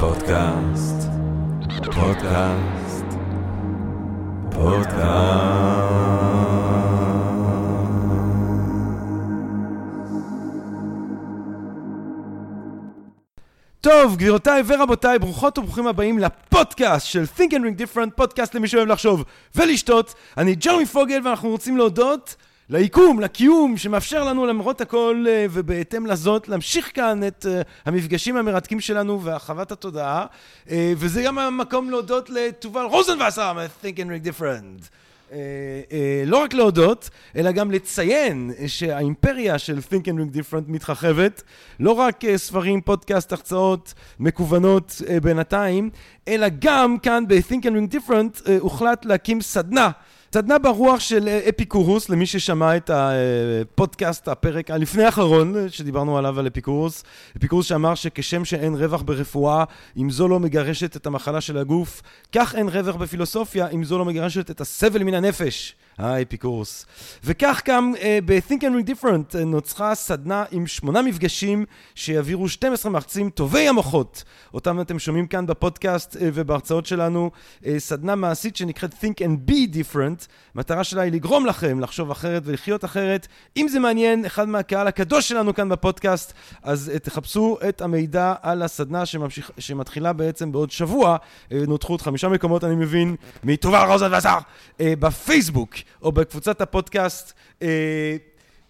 פודקאסט, פודקאסט, פודקאסט. טוב, גבירותיי ורבותיי, ברוכות וברוכים הבאים לפודקאסט של Think and Ring Different, פודקאסט למי שאוהב לחשוב ולשתות. אני ג'רמי פוגל ואנחנו רוצים להודות ליקום, לקיום, שמאפשר לנו למרות הכל אה, ובהתאם לזאת להמשיך כאן את אה, המפגשים המרתקים שלנו והרחבת התודעה. אה, וזה גם המקום להודות לתובל רוזנבסר מ-Think and Ring Different. לא רק להודות, אלא גם לציין שהאימפריה של Think and Ring Different מתרחבת, לא רק ספרים, פודקאסט, הרצאות מקוונות בינתיים, אלא גם כאן ב-Think and Ring Different הוחלט להקים סדנה סדנה ברוח של אה, אפיקורוס, למי ששמע את הפודקאסט, הפרק הלפני האחרון שדיברנו עליו על אפיקורוס. אפיקורוס שאמר שכשם שאין רווח ברפואה, אם זו לא מגרשת את המחלה של הגוף, כך אין רווח בפילוסופיה, אם זו לא מגרשת את הסבל מן הנפש. האפיקורוס. וכך גם uh, ב-Think and Read Different uh, נוצרה סדנה עם שמונה מפגשים שיעבירו 12 מרצים טובי המוחות, אותם אתם שומעים כאן בפודקאסט uh, ובהרצאות שלנו, uh, סדנה מעשית שנקראת Think and Be Different, מטרה שלה היא לגרום לכם לחשוב אחרת ולחיות אחרת. אם זה מעניין, אחד מהקהל הקדוש שלנו כאן בפודקאסט, אז uh, תחפשו את המידע על הסדנה שממשיך, שמתחילה בעצם בעוד שבוע, uh, נותחו עוד חמישה מקומות אני מבין, מטובה רוזן ועזר, uh, בפייסבוק. או בקבוצת הפודקאסט. אה,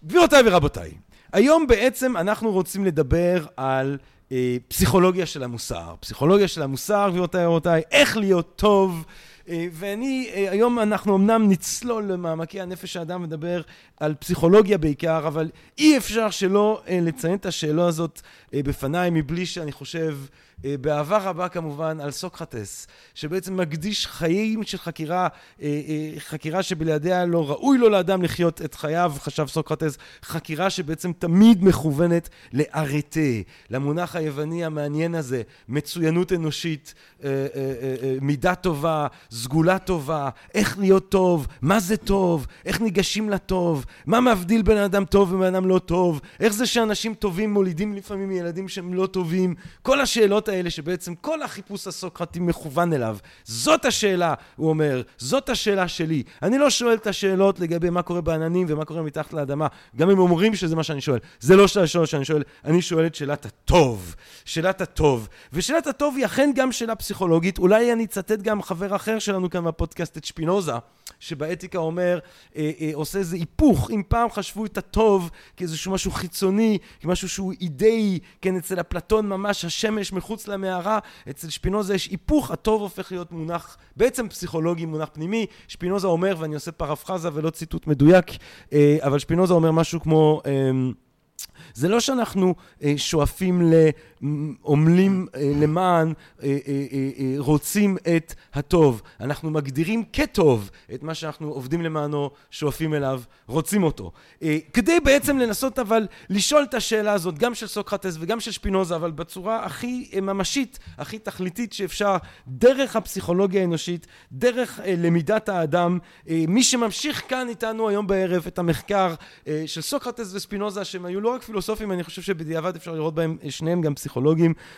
גבירותיי ורבותיי, היום בעצם אנחנו רוצים לדבר על אה, פסיכולוגיה של המוסר. פסיכולוגיה של המוסר, גבירותיי ורבותיי, איך להיות טוב. אה, ואני, היום אנחנו אמנם נצלול למעמקי הנפש האדם ונדבר על פסיכולוגיה בעיקר, אבל אי אפשר שלא לציין את השאלה הזאת בפניי מבלי שאני חושב באהבה רבה כמובן על סוקרטס, שבעצם מקדיש חיים של חקירה, אה, אה, חקירה שבלעדיה לא ראוי לו לאדם לחיות את חייו, חשב סוקרטס, חקירה שבעצם תמיד מכוונת לארטה, למונח היווני המעניין הזה, מצוינות אנושית, מידה טובה, סגולה טובה, איך להיות טוב, מה זה טוב, איך ניגשים לטוב, מה מבדיל בין אדם טוב ובן אדם לא טוב, איך זה שאנשים טובים מולידים לפעמים ילדים שהם לא טובים, כל השאלות האלה שבעצם כל החיפוש הסוקרטי מכוון אליו. זאת השאלה, הוא אומר, זאת השאלה שלי. אני לא שואל את השאלות לגבי מה קורה בעננים ומה קורה מתחת לאדמה, גם אם אומרים שזה מה שאני שואל. זה לא השאלות שאני שואל, אני שואל את שאלת הטוב. שאלת הטוב. ושאלת הטוב היא אכן גם שאלה פסיכולוגית. אולי אני אצטט גם חבר אחר שלנו כאן בפודקאסט, את שפינוזה. שבאתיקה אומר, אה, אה, עושה איזה היפוך, אם פעם חשבו את הטוב כאיזשהו משהו חיצוני, כמשהו שהוא אידאי, כן, אצל אפלטון ממש השמש מחוץ למערה, אצל שפינוזה יש היפוך, הטוב הופך להיות מונח בעצם פסיכולוגי, מונח פנימי, שפינוזה אומר, ואני עושה פרפרזה ולא ציטוט מדויק, אה, אבל שפינוזה אומר משהו כמו... אה, זה לא שאנחנו אה, שואפים. עמלים אה, למען, אה, אה, רוצים את הטוב. אנחנו מגדירים כטוב את מה שאנחנו עובדים למענו, שואפים אליו, רוצים אותו. כדי בעצם לנסות אבל לשאול את השאלה הזאת, גם של סוקרטס וגם של שפינוזה, אבל בצורה הכי ממשית, הכי תכליתית שאפשר, דרך הפסיכולוגיה האנושית, דרך למידת האדם. מי שממשיך כאן איתנו היום בערב את המחקר של סוקרטס וספינוזה, שהם היו לא רק פילוסופים, אני חושב שבדיעבד אפשר לראות בהם שניהם גם פסיכולוגים,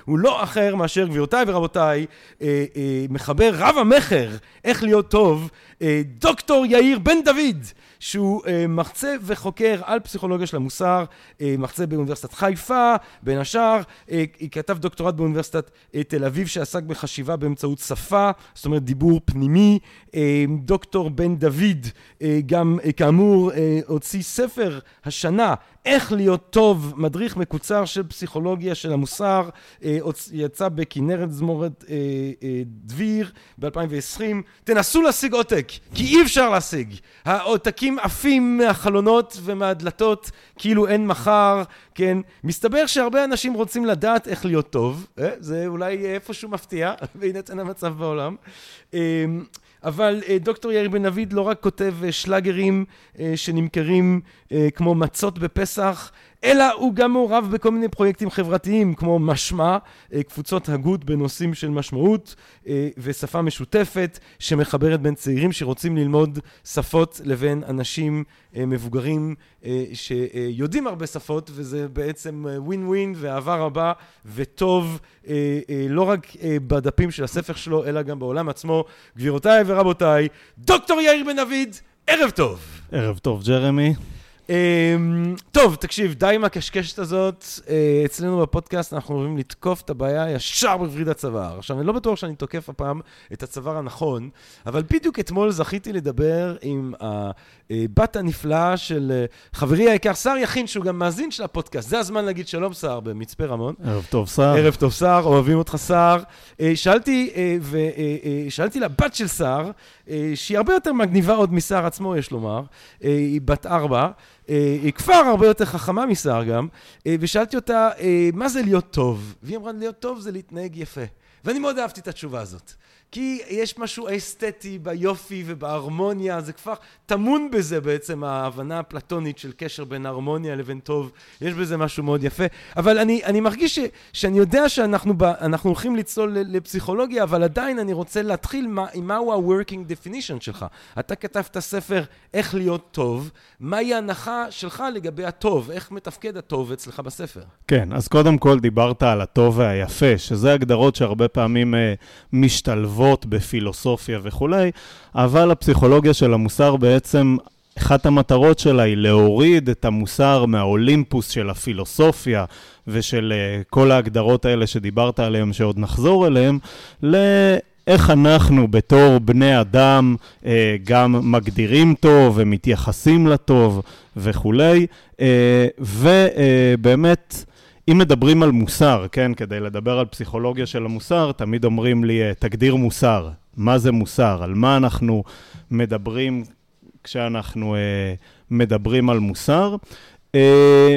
הוא לא אחר מאשר, גבירותיי ורבותיי, אה, אה, מחבר רב המכר, איך להיות טוב, אה, דוקטור יאיר בן דוד. שהוא אה, מרצה וחוקר על פסיכולוגיה של המוסר, אה, מרצה באוניברסיטת חיפה, בין השאר, אה, כתב דוקטורט באוניברסיטת אה, תל אביב שעסק בחשיבה באמצעות שפה, זאת אומרת דיבור פנימי, אה, דוקטור בן דוד אה, גם אה, כאמור אה, הוציא ספר השנה איך להיות טוב, מדריך מקוצר של פסיכולוגיה של המוסר, אה, יצא בכנרת זמורת אה, אה, דביר ב-2020. תנסו להשיג עותק, כי אי אפשר להשיג. העותקים עפים מהחלונות ומהדלתות כאילו אין מחר, כן? מסתבר שהרבה אנשים רוצים לדעת איך להיות טוב, זה אולי איפשהו מפתיע, בהינתן המצב בעולם. אבל אה, דוקטור יאיר בן דוד לא רק כותב אה, שלאגרים אה, שנמכרים כמו מצות בפסח, אלא הוא גם מעורב בכל מיני פרויקטים חברתיים, כמו משמע, אה, קבוצות הגות בנושאים של משמעות אה, ושפה משותפת, שמחברת בין צעירים שרוצים ללמוד שפות לבין אנשים אה, מבוגרים שיודעים הרבה שפות, וזה בעצם ווין ווין ואהבה רבה וטוב, לא רק בדפים של הספר שלו, אלא גם בעולם עצמו. גבירותיי ורבותיי, דוקטור יאיר בן דוד, ערב טוב. ערב טוב, ג'רמי. אמ, טוב, תקשיב, די עם הקשקשת הזאת. אה, אצלנו בפודקאסט אנחנו אוהבים לתקוף את הבעיה ישר בווריד הצוואר. עכשיו, אני לא בטוח שאני תוקף הפעם את הצוואר הנכון, אבל בדיוק אתמול זכיתי לדבר עם הבת הנפלאה של אה, חברי היקר, שר יכין, שהוא גם מאזין של הפודקאסט. זה הזמן להגיד שלום, שר, במצפה רמון. ערב טוב, שר. ערב טוב, שר, אוהבים אותך, שר. אה, שאלתי, ושאלתי לבת של שר, שהיא הרבה יותר מגניבה עוד משר עצמו, יש לומר, היא בת ארבע. אה, היא כבר הרבה יותר חכמה משר גם, אה, ושאלתי אותה, אה, מה זה להיות טוב? והיא אמרה, להיות טוב זה להתנהג יפה. ואני מאוד אהבתי את התשובה הזאת. כי יש משהו אסתטי ביופי ובהרמוניה, זה כבר טמון בזה בעצם ההבנה הפלטונית של קשר בין הרמוניה לבין טוב, יש בזה משהו מאוד יפה. אבל אני, אני מרגיש ש, שאני יודע שאנחנו ב, הולכים לצלול לפסיכולוגיה, אבל עדיין אני רוצה להתחיל מה, עם מהו ה-working definition שלך. אתה כתבת ספר איך להיות טוב, מהי ההנחה שלך לגבי הטוב, איך מתפקד הטוב אצלך בספר? כן, אז קודם כל דיברת על הטוב והיפה, שזה הגדרות שהרבה פעמים uh, משתלבות. מחשבות בפילוסופיה וכולי, אבל הפסיכולוגיה של המוסר בעצם, אחת המטרות שלה היא להוריד את המוסר מהאולימפוס של הפילוסופיה ושל uh, כל ההגדרות האלה שדיברת עליהן, שעוד נחזור אליהן, ל... איך אנחנו בתור בני אדם אה, גם מגדירים טוב ומתייחסים לטוב וכולי, אה, ובאמת אם מדברים על מוסר, כן, כדי לדבר על פסיכולוגיה של המוסר, תמיד אומרים לי, אה, תגדיר מוסר. מה זה מוסר? על מה אנחנו מדברים כשאנחנו אה, מדברים על מוסר? אה,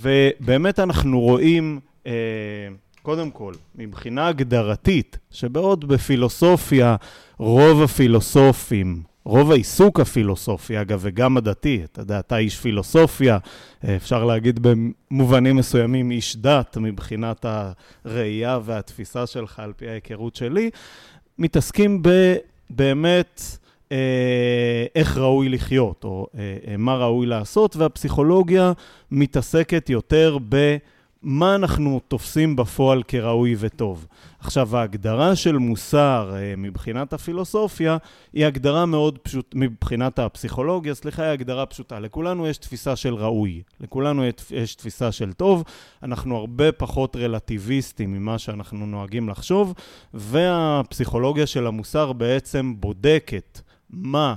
ובאמת אנחנו רואים, אה, קודם כל, מבחינה הגדרתית, שבעוד בפילוסופיה רוב הפילוסופים רוב העיסוק הפילוסופי, אגב, וגם הדתי, אתה יודע, אתה איש פילוסופיה, אה, אפשר להגיד במובנים מסוימים איש דת, מבחינת הראייה והתפיסה שלך על פי ההיכרות שלי, מתעסקים באמת אה, איך ראוי לחיות, או אה, מה ראוי לעשות, והפסיכולוגיה מתעסקת יותר ב... מה אנחנו תופסים בפועל כראוי וטוב. עכשיו, ההגדרה של מוסר אה, מבחינת הפילוסופיה היא הגדרה מאוד פשוטה, מבחינת הפסיכולוגיה, סליחה, היא הגדרה פשוטה. לכולנו יש תפיסה של ראוי, לכולנו יש תפיסה של טוב, אנחנו הרבה פחות רלטיביסטים ממה שאנחנו נוהגים לחשוב, והפסיכולוגיה של המוסר בעצם בודקת מה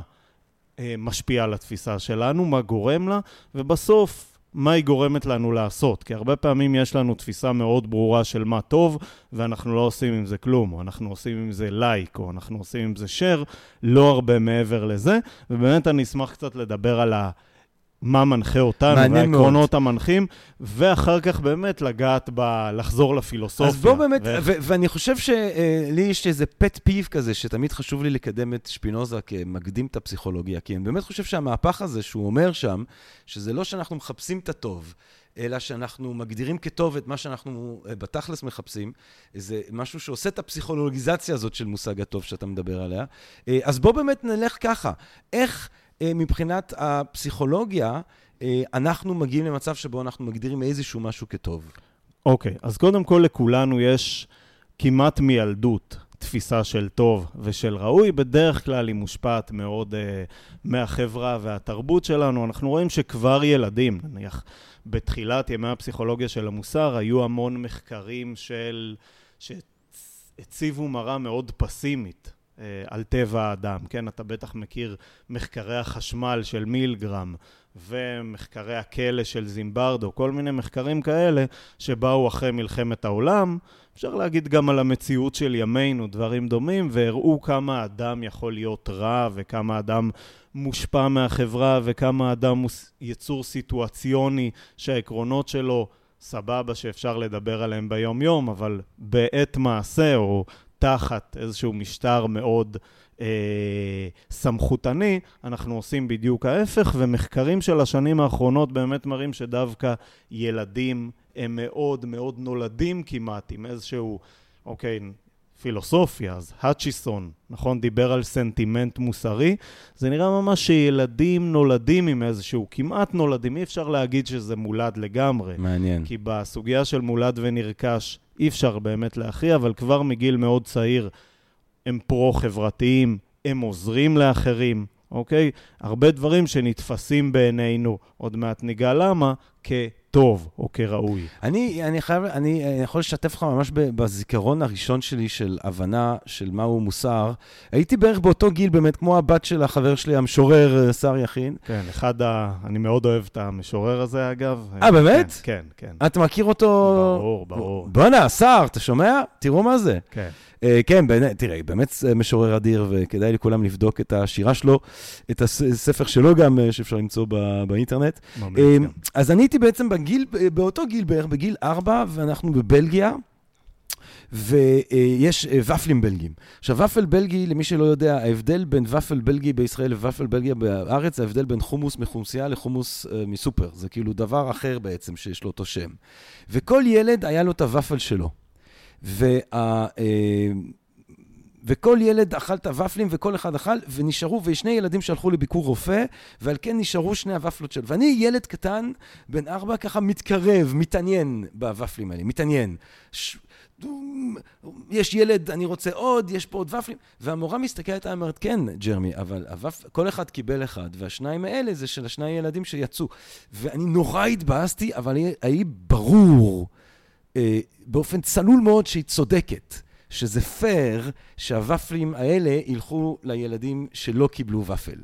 אה, משפיע על התפיסה שלנו, מה גורם לה, ובסוף מה היא גורמת לנו לעשות. כי הרבה פעמים יש לנו תפיסה מאוד ברורה של מה טוב, ואנחנו לא עושים עם זה כלום, או אנחנו עושים עם זה לייק, או אנחנו עושים עם זה share, לא הרבה מעבר לזה. ובאמת אני אשמח קצת לדבר על ה... מה מנחה אותנו, והעקרונות המנחים, ואחר כך באמת לגעת ב... לחזור לפילוסופיה. אז בוא באמת, ואיך... ו- ואני חושב שלי יש איזה פט פיב כזה, שתמיד חשוב לי לקדם את שפינוזה כמקדים את הפסיכולוגיה, כי אני באמת חושב שהמהפך הזה שהוא אומר שם, שזה לא שאנחנו מחפשים את הטוב, אלא שאנחנו מגדירים כטוב את מה שאנחנו אה, בתכלס מחפשים, זה משהו שעושה את הפסיכולוגיזציה הזאת של מושג הטוב שאתה מדבר עליה. אה, אז בוא באמת נלך ככה, איך... אה, מבחינת הפסיכולוגיה, אה, אנחנו מגיעים למצב שבו אנחנו מגדירים איזשהו משהו כטוב. אוקיי, okay, אז קודם כל לכולנו יש כמעט מילדות תפיסה של טוב ושל ראוי. בדרך כלל היא מושפעת מאוד uh, מהחברה והתרבות שלנו. אנחנו רואים שכבר ילדים, נניח בתחילת ימי הפסיכולוגיה של המוסר, היו המון מחקרים של... שהציבו מראה מאוד פסימית על טבע האדם, כן? אתה בטח מכיר מחקרי החשמל של מילגרם ומחקרי הכלא של זימברדו, כל מיני מחקרים כאלה שבאו אחרי מלחמת העולם, אפשר להגיד גם על המציאות של ימינו, דברים דומים, והראו כמה האדם יכול להיות רע וכמה האדם מושפע מהחברה וכמה האדם הוא יצור סיטואציוני שהעקרונות שלו סבבה שאפשר לדבר עליהם ביום-יום, אבל בעת מעשה או תחת איזשהו משטר מאוד אה, סמכותני, אנחנו עושים בדיוק ההפך, ומחקרים של השנים האחרונות באמת מראים שדווקא ילדים הם מאוד מאוד נולדים כמעט עם איזשהו, אוקיי, פילוסופיה, אז האצ'יסון, נכון, דיבר על סנטימנט מוסרי, זה נראה ממש שילדים נולדים עם איזשהו, כמעט נולדים, אי אפשר להגיד שזה מולד לגמרי. מעניין. כי בסוגיה של מולד ונרכש אי אפשר באמת להכריע, אבל כבר מגיל מאוד צעיר הם פרו-חברתיים, הם עוזרים לאחרים, אוקיי? הרבה דברים שנתפסים בעינינו, עוד מעט ניגע למה, כטוב או כראוי. אני, אני חייב, אני, אני יכול לשתף אותך ממש בזיכרון הראשון שלי של הבנה של מהו מוסר. הייתי בערך באותו גיל, באמת, כמו הבת של החבר שלי, המשורר אה, שר יכין. כן, אחד ה... אני מאוד אוהב את המשורר הזה, אגב. אה, באמת? כן, כן. אתה מכיר אותו? ברור, ברור. בואנה, שר, אתה שומע? תראו מה זה. כן. Uh, כן, באמת, תראה, באמת משורר אדיר, וכדאי לכולם לבדוק את השירה שלו, את הספר שלו גם, שאפשר למצוא ב- באינטרנט. אז אני הייתי בעצם בגיל, באותו גיל בערך, בגיל ארבע, ואנחנו בבלגיה. ויש ופלים בלגיים. עכשיו, ופל בלגי, למי שלא יודע, ההבדל בין ופל בלגי בישראל לוופל בלגי בארץ, ההבדל בין חומוס מחומסייה לחומוס מסופר. זה כאילו דבר אחר בעצם שיש לו אותו שם. וכל ילד היה לו את הוופל שלו. וה... uh, וכל ילד אכל את הוופלים, וכל אחד אכל, ונשארו, ושני ילדים שהלכו לביקור רופא, ועל כן נשארו שני הוופלות שלו. ואני ילד קטן, בן ארבע, ככה מתקרב, מתעניין בוופלים האלה, מתעניין. ש... יש ילד, אני רוצה עוד, יש פה עוד ופלים. והמורה מסתכלת עליי, אומרת, כן, ג'רמי, אבל הוופ... כל אחד קיבל אחד, והשניים האלה זה של השני ילדים שיצאו. ואני נורא התבאסתי, אבל היה ברור, אה, באופן צלול מאוד, שהיא צודקת. שזה פייר שהוופלים האלה ילכו לילדים שלא קיבלו ופל.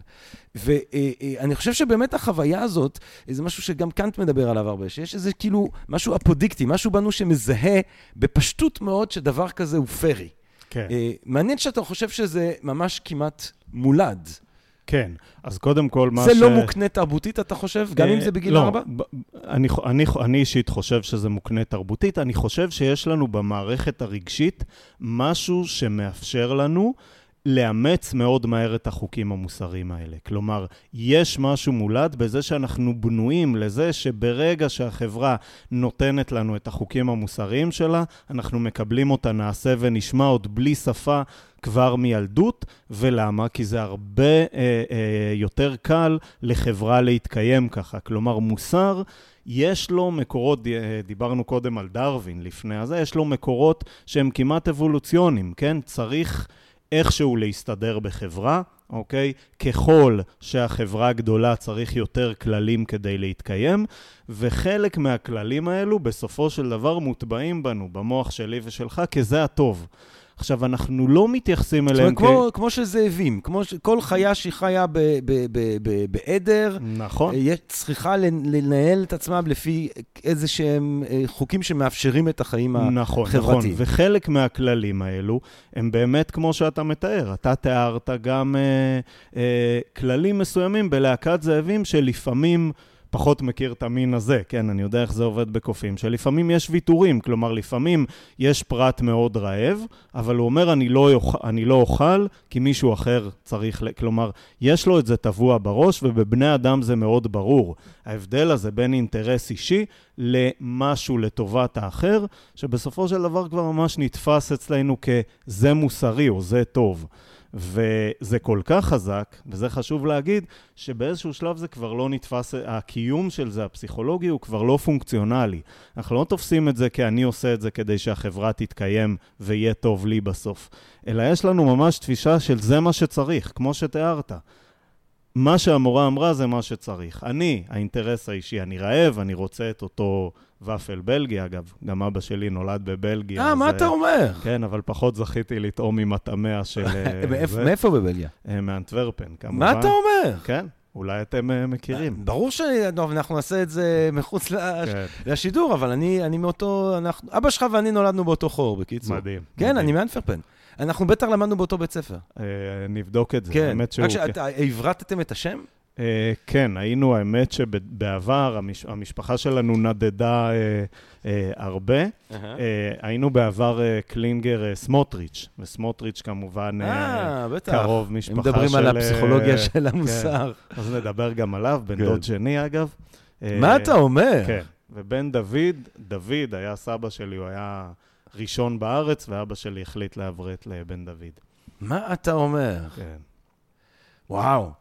ואני חושב שבאמת החוויה הזאת, זה משהו שגם קאנט מדבר עליו הרבה, שיש איזה כאילו משהו אפודיקטי, משהו בנו שמזהה בפשטות מאוד שדבר כזה הוא פיירי. כן. מעניין שאתה חושב שזה ממש כמעט מולד. כן, אז קודם כל מה זה ש... לא מוקנה תרבותית, אתה חושב? גם אם זה בגיל לא, ארבע? אני, אני אישית חושב שזה מוקנה תרבותית. אני חושב שיש לנו במערכת הרגשית משהו שמאפשר לנו לאמץ מאוד מהר את החוקים המוסריים האלה. כלומר, יש משהו מולד בזה שאנחנו בנויים לזה שברגע שהחברה נותנת לנו את החוקים המוסריים שלה, אנחנו מקבלים אותה נעשה ונשמע עוד בלי שפה כבר מילדות. ולמה? כי זה הרבה אה, אה, יותר קל לחברה להתקיים ככה. כלומר, מוסר... יש לו מקורות, דיברנו קודם על דרווין לפני הזה, יש לו מקורות שהם כמעט אבולוציוניים, כן? צריך איכשהו להסתדר בחברה, אוקיי? ככל שהחברה גדולה צריך יותר כללים כדי להתקיים, וחלק מהכללים האלו בסופו של דבר מוטבעים בנו, במוח שלי ושלך, כי זה הטוב. עכשיו, אנחנו לא מתייחסים אליהם כ... כמו, כמו של זאבים, כמו שכל חיה שהיא חיה בעדר, נכון. היא צריכה לנהל את עצמה לפי איזה שהם חוקים שמאפשרים את החיים נכון, החברתיים. נכון, וחלק מהכללים האלו הם באמת כמו שאתה מתאר. אתה תיארת גם אה, אה, כללים מסוימים בלהקת זאבים שלפעמים... פחות מכיר את המין הזה, כן, אני יודע איך זה עובד בקופים, שלפעמים יש ויתורים, כלומר, לפעמים יש פרט מאוד רעב, אבל הוא אומר, אני לא, יוכל, אני לא אוכל, כי מישהו אחר צריך, ל... כלומר, יש לו את זה טבוע בראש, ובבני אדם זה מאוד ברור. ההבדל הזה בין אינטרס אישי למשהו לטובת האחר, שבסופו של דבר כבר ממש נתפס אצלנו כזה מוסרי או זה טוב. וזה כל כך חזק, וזה חשוב להגיד, שבאיזשהו שלב זה כבר לא נתפס, הקיום של זה, הפסיכולוגי, הוא כבר לא פונקציונלי. אנחנו לא תופסים את זה כי אני עושה את זה כדי שהחברה תתקיים ויהיה טוב לי בסוף, אלא יש לנו ממש תפישה של זה מה שצריך, כמו שתיארת. מה שהמורה אמרה זה מה שצריך. אני, האינטרס האישי, אני רעב, אני רוצה את אותו ופל בלגי, אגב, גם אבא שלי נולד בבלגיה. אה, מה אתה אומר? כן, אבל פחות זכיתי לטעום ממטעמיה של... מאיפה בבלגיה? מאנטוורפן, כמובן. מה אתה אומר? כן. אולי אתם מכירים. ברור שאנחנו נעשה את זה מחוץ כן. לשידור, אבל אני מאותו... אבא שלך ואני נולדנו באותו חור, בקיצור. מדהים. כן, אני מאנטוורפן. אנחנו בטח למדנו באותו בית ספר. נבדוק את זה, כן. האמת שהוא... רק שאתה, הברטתם את השם? אה, כן, היינו, האמת שבעבר המש, המשפחה שלנו נדדה אה, אה, הרבה. Uh-huh. אה, היינו בעבר אה, קלינגר אה, סמוטריץ', וסמוטריץ' כמובן אה, בטח. קרוב משפחה של... הם מדברים על הפסיכולוגיה של כן. המוסר. אז נדבר גם עליו, בן כן. דוד שני אגב. אה, מה אתה אומר? כן, ובן דוד, דוד היה סבא שלי, הוא היה ראשון בארץ, ואבא שלי החליט לעברת לבן דוד. מה אתה אומר? כן. וואו.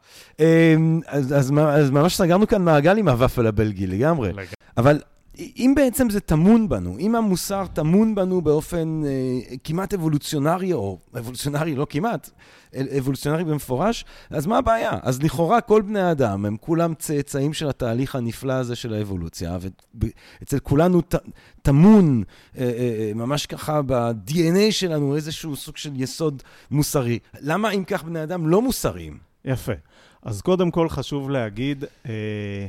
אמ, אז, אז, אז ממש סגרנו כאן מעגל עם הוואפל הבלגי לגמרי. לגמרי. אבל אם בעצם זה טמון בנו, אם המוסר טמון בנו באופן אה, כמעט אבולוציונרי, או אבולוציונרי לא כמעט, אבולוציונרי במפורש, אז מה הבעיה? אז לכאורה כל בני האדם הם כולם צאצאים של התהליך הנפלא הזה של האבולוציה, ואצל כולנו ט, טמון אה, אה, אה, ממש ככה ב-DNA שלנו איזשהו סוג של יסוד מוסרי. למה אם כך בני אדם לא מוסריים? יפה. אז קודם כל חשוב להגיד, אה,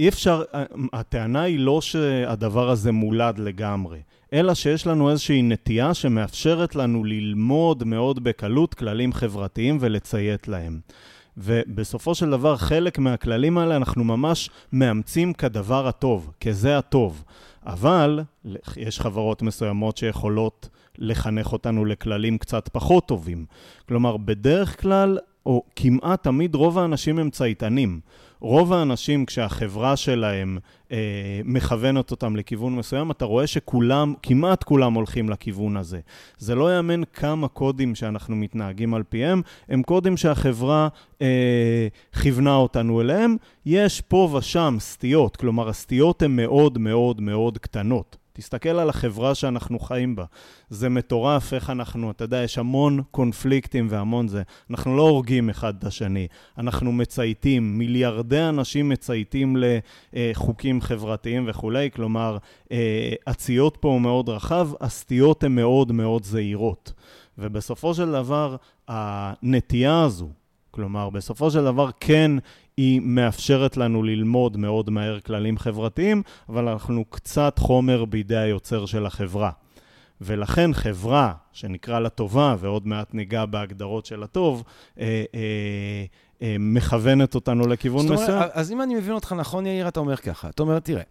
אי אפשר, אה, הטענה היא לא שהדבר הזה מולד לגמרי, אלא שיש לנו איזושהי נטייה שמאפשרת לנו ללמוד מאוד בקלות כללים חברתיים ולציית להם. ובסופו של דבר, חלק מהכללים האלה אנחנו ממש מאמצים כדבר הטוב, כזה הטוב. אבל יש חברות מסוימות שיכולות לחנך אותנו לכללים קצת פחות טובים. כלומר, בדרך כלל, או כמעט תמיד, רוב האנשים הם צייתנים. רוב האנשים, כשהחברה שלהם אה, מכוונת אותם לכיוון מסוים, אתה רואה שכולם, כמעט כולם הולכים לכיוון הזה. זה לא יאמן כמה קודים שאנחנו מתנהגים על פיהם, הם קודים שהחברה אה, כיוונה אותנו אליהם. יש פה ושם סטיות, כלומר, הסטיות הן מאוד מאוד מאוד קטנות. תסתכל על החברה שאנחנו חיים בה. זה מטורף איך אנחנו, אתה יודע, יש המון קונפליקטים והמון זה. אנחנו לא הורגים אחד את השני, אנחנו מצייתים, מיליארדי אנשים מצייתים לחוקים חברתיים וכולי, כלומר, אה, הציות פה הוא מאוד רחב, הסטיות הן מאוד מאוד זהירות. ובסופו של דבר, הנטייה הזו, כלומר, בסופו של דבר כן היא מאפשרת לנו ללמוד מאוד מהר כללים חברתיים, אבל אנחנו קצת חומר בידי היוצר של החברה. ולכן חברה שנקרא לה טובה, ועוד מעט ניגע בהגדרות של הטוב, אה, אה, אה, מכוונת אותנו לכיוון מסוים. אז אם אני מבין אותך נכון, יאיר, אתה אומר ככה. אתה אומר, תראה,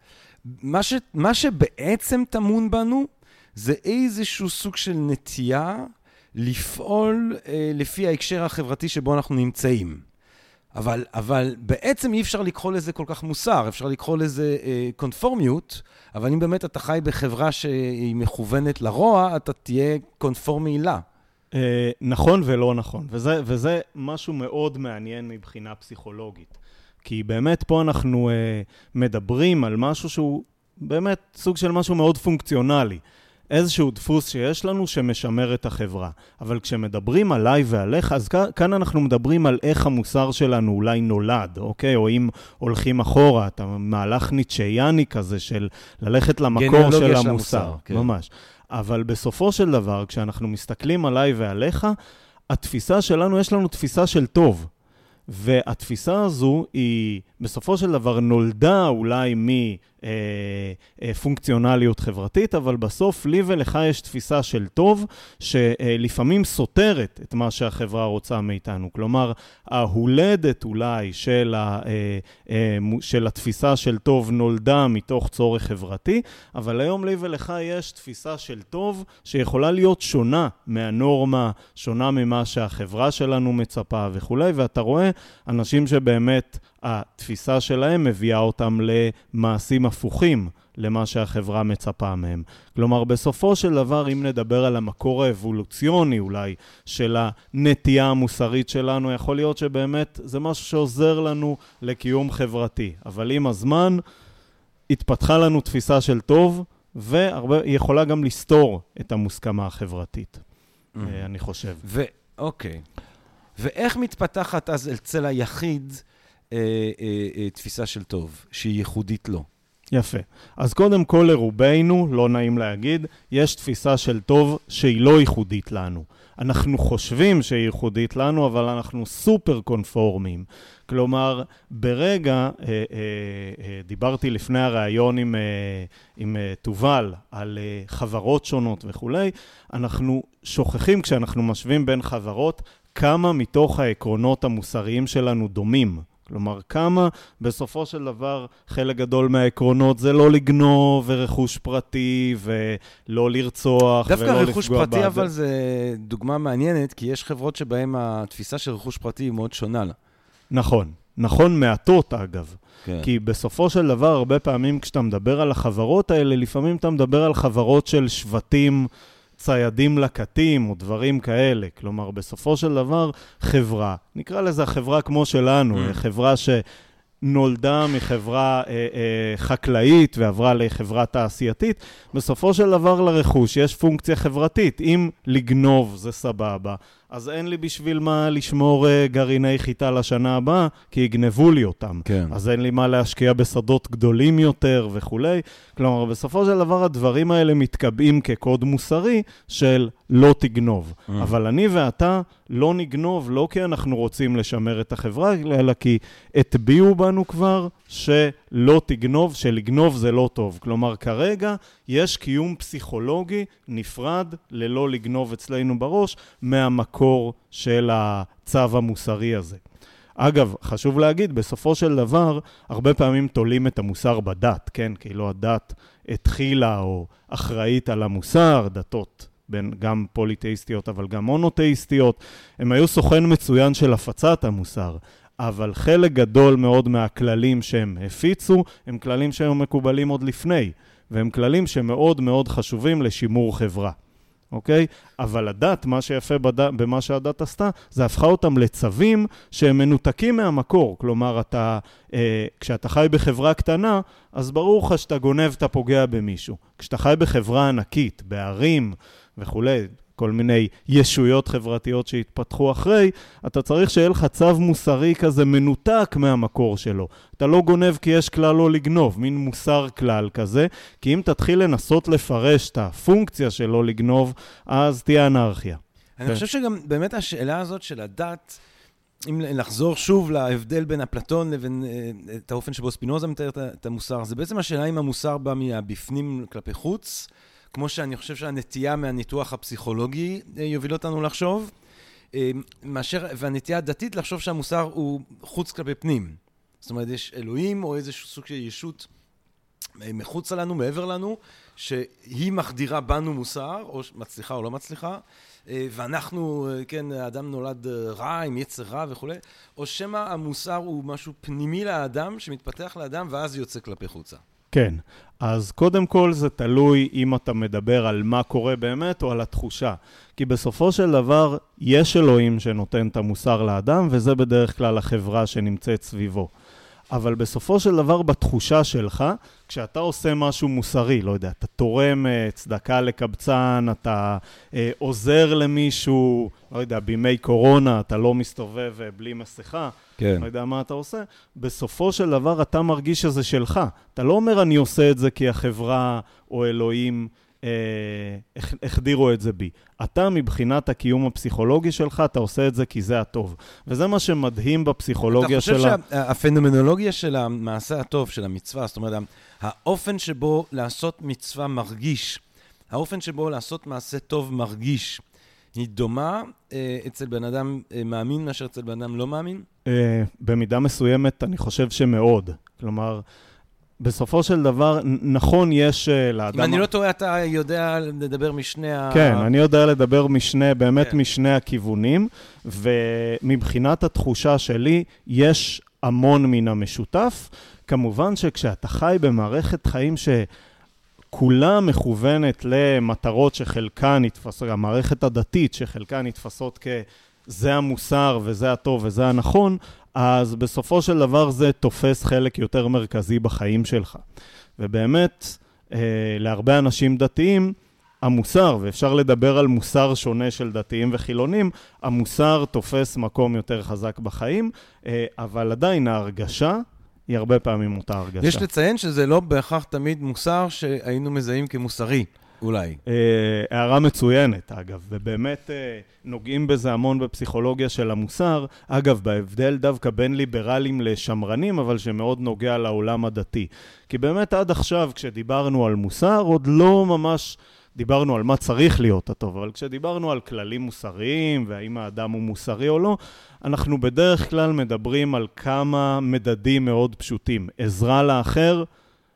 מה, ש, מה שבעצם טמון בנו, זה איזשהו סוג של נטייה לפעול אה, לפי ההקשר החברתי שבו אנחנו נמצאים. אבל, אבל בעצם אי אפשר לקרוא לזה כל כך מוסר, אפשר לקרוא לזה אה, קונפורמיות, אבל אם באמת אתה חי בחברה שהיא מכוונת לרוע, אתה תהיה קונפורמי לה. אה, נכון ולא נכון, וזה, וזה משהו מאוד מעניין מבחינה פסיכולוגית. כי באמת פה אנחנו אה, מדברים על משהו שהוא באמת סוג של משהו מאוד פונקציונלי. איזשהו דפוס שיש לנו שמשמר את החברה. אבל כשמדברים עליי ועליך, אז כאן, אנחנו מדברים על איך המוסר שלנו אולי נולד, אוקיי? או אם הולכים אחורה, אתה מהלך ניטשייני כזה של ללכת למקור של המוסר. המוסר, כן. ממש. אבל בסופו של דבר, כשאנחנו מסתכלים עליי ועליך, התפיסה שלנו, יש לנו תפיסה של טוב. והתפיסה הזו היא בסופו של דבר נולדה אולי מפונקציונליות חברתית, אבל בסוף לי ולך יש תפיסה של טוב, שלפעמים סותרת את מה שהחברה רוצה מאיתנו. כלומר, ההולדת אולי של, ה, אה, של התפיסה של טוב נולדה מתוך צורך חברתי, אבל היום לי ולך יש תפיסה של טוב שיכולה להיות שונה מהנורמה, שונה ממה שהחברה שלנו מצפה וכולי, ואתה רואה אנשים שבאמת התפיסה שלהם מביאה אותם למעשים הפוכים למה שהחברה מצפה מהם. כלומר, בסופו של דבר, אם נדבר על המקור האבולוציוני אולי של הנטייה המוסרית שלנו, יכול להיות שבאמת זה משהו שעוזר לנו לקיום חברתי. אבל עם הזמן התפתחה לנו תפיסה של טוב, והיא יכולה גם לסתור את המוסכמה החברתית, Mm. אני חושב. ו... אוקיי. ואיך מתפתחת אז אצל היחיד אה, אה, אה, תפיסה של טוב, שהיא ייחודית לו? יפה. אז קודם כל לרובנו, לא נעים להגיד, יש תפיסה של טוב שהיא לא ייחודית לנו. אנחנו חושבים שהיא ייחודית לנו, אבל אנחנו סופר קונפורמים. כלומר, ברגע, אה, אה, אה, דיברתי לפני הראיון עם, אה, עם אה, תובל על אה, חברות שונות וכולי, אנחנו שוכחים כשאנחנו משווים בין חברות, כמה מתוך העקרונות המוסריים שלנו דומים. כלומר, כמה בסופו של דבר חלק גדול מהעקרונות זה לא לגנוב ורכוש פרטי ולא לרצוח ולא לפגוע דווקא רכוש פרטי, אבל זה דוגמה מעניינת, כי יש חברות שבהן התפיסה של רכוש פרטי היא מאוד שונה לה. נכון, נכון מעטות אגב. כן. כי בסופו של דבר, הרבה פעמים כשאתה מדבר על החברות האלה, לפעמים אתה מדבר על חברות של שבטים ציידים לקטים או דברים כאלה. כלומר, בסופו של דבר, חברה, נקרא לזה חברה כמו שלנו, Mm. חברה שנולדה מחברה אה, אה, חקלאית ועברה לחברה תעשייתית, בסופו של דבר לרכוש יש פונקציה חברתית. אם לגנוב זה סבבה, אז אין לי בשביל מה לשמור אה, גרעיני חיטה לשנה הבאה, כי יגנבו לי אותם. כן. אז אין לי מה להשקיע בשדות גדולים יותר וכולי. כלומר, בסופו של דבר הדברים האלה מתקבעים כקוד מוסרי של לא תגנוב. Mm. אבל אני ואתה לא נגנוב, לא כי אנחנו רוצים לשמר את החברה, אלא כי הטביעו בנו כבר שלא תגנוב, שלגנוב זה לא טוב. כלומר, כרגע יש קיום פסיכולוגי נפרד ללא לגנוב אצלנו בראש מהמקור של הצו המוסרי הזה. אגב, חשוב להגיד, בסופו של דבר, הרבה פעמים תולים את המוסר בדת, כן? כאילו הדת התחילה או אחראית על המוסר, דתות. בין גם פוליתאיסטיות, אבל גם מונותאיסטיות. הם היו סוכן מצוין של הפצת המוסר, אבל חלק גדול מאוד מהכללים שהם הפיצו, הם כללים שהיו מקובלים עוד לפני, והם כללים שמאוד מאוד חשובים לשימור חברה. אוקיי? אבל הדת, מה שיפה בד... במה שהדת עשתה, זה הפכה אותם לצווים שהם מנותקים מהמקור. כלומר, אתה, אה, כשאתה חי בחברה קטנה, אז ברור לך שאתה גונב, אתה פוגע במישהו. כשאתה חי בחברה ענקית, בערים וכולי, כל מיני ישויות חברתיות שהתפתחו אחרי, אתה צריך שיהיה לך צו מוסרי כזה מנותק מהמקור שלו. אתה לא גונב כי יש כלל לא לגנוב, מין מוסר כלל כזה, כי אם תתחיל לנסות לפרש את הפונקציה של לא לגנוב, אז תהיה אנרכיה. אני כן. חושב שגם באמת השאלה הזאת של הדת, אם לחזור שוב להבדל בין אפלטון לבין אה, את האופן שבו ספינוזה מתאר את המוסר, זה בעצם השאלה אם המוסר בא מהבפנים כלפי חוץ, כמו שאני חושב שהנטייה מהניתוח הפסיכולוגי אה, יוביל אותנו לחשוב, אה, מאשר, והנטייה הדתית לחשוב שהמוסר הוא חוץ כלפי פנים. זאת אומרת, יש אלוהים או איזשהו סוג של ישות אה, מחוצה לנו, מעבר לנו, שהיא מחדירה בנו מוסר, או מצליחה או לא מצליחה, ואנחנו, כן, האדם נולד רע, עם יצר רע וכולי, או שמא המוסר הוא משהו פנימי לאדם, שמתפתח לאדם, ואז יוצא כלפי חוצה. כן, אז קודם כל זה תלוי אם אתה מדבר על מה קורה באמת או על התחושה. כי בסופו של דבר יש אלוהים שנותן את המוסר לאדם, וזה בדרך כלל החברה שנמצאת סביבו. אבל בסופו של דבר בתחושה שלך, כשאתה עושה משהו מוסרי, לא יודע, אתה תורם אה, צדקה לקבצן, אתה אה, עוזר למישהו, לא יודע, בימי קורונה אתה לא מסתובב אה, בלי מסכה, כן. לא יודע מה אתה עושה, בסופו של דבר אתה מרגיש שזה שלך. אתה לא אומר אני עושה את זה כי החברה או אלוהים אה, הח- החדירו את זה בי. אתה מבחינת הקיום הפסיכולוגי שלך, אתה עושה את זה כי זה הטוב. וזה מה שמדהים בפסיכולוגיה של אתה ה... חושב שהפנומנולוגיה של המעשה הטוב, של המצווה, זאת אומרת, האופן שבו לעשות מצווה מרגיש, האופן שבו לעשות מעשה טוב מרגיש, היא דומה אה, אצל בן אדם אה, מאמין מאשר אצל בן אדם לא מאמין? אה, במידה מסוימת אני חושב שמאוד. כלומר, בסופו של דבר, נכון, יש אה, לאדם... אם אני לא טועה, אתה יודע לדבר משני ה... כן, אני יודע לדבר משני, באמת כן. משני הכיוונים, ומבחינת התחושה שלי, יש המון מן המשותף. כמובן שכשאתה חי במערכת חיים שכולה מכוונת למטרות שחלקן נתפסות, המערכת הדתית שחלקן נתפסות כ... זה המוסר וזה הטוב וזה הנכון, אז בסופו של דבר זה תופס חלק יותר מרכזי בחיים שלך. ובאמת, אה, להרבה אנשים דתיים, המוסר, ואפשר לדבר על מוסר שונה של דתיים וחילונים, המוסר תופס מקום יותר חזק בחיים, אה, אבל עדיין ההרגשה היא הרבה פעמים אותה הרגשה. יש לציין שזה לא בהכרח תמיד מוסר שהיינו מזהים כמוסרי, אולי. אה, הערה מצוינת, אגב, ובאמת אה, נוגעים בזה המון בפסיכולוגיה של המוסר. אגב, בהבדל דווקא בין ליברלים לשמרנים, אבל שמאוד נוגע לעולם הדתי. כי באמת עד עכשיו, כשדיברנו על מוסר, עוד לא ממש דיברנו על מה צריך להיות הטוב, אבל כשדיברנו על כללים מוסריים והאם האדם הוא מוסרי או לא, אנחנו בדרך כלל מדברים על כמה מדדים מאוד פשוטים. עזרה לאחר,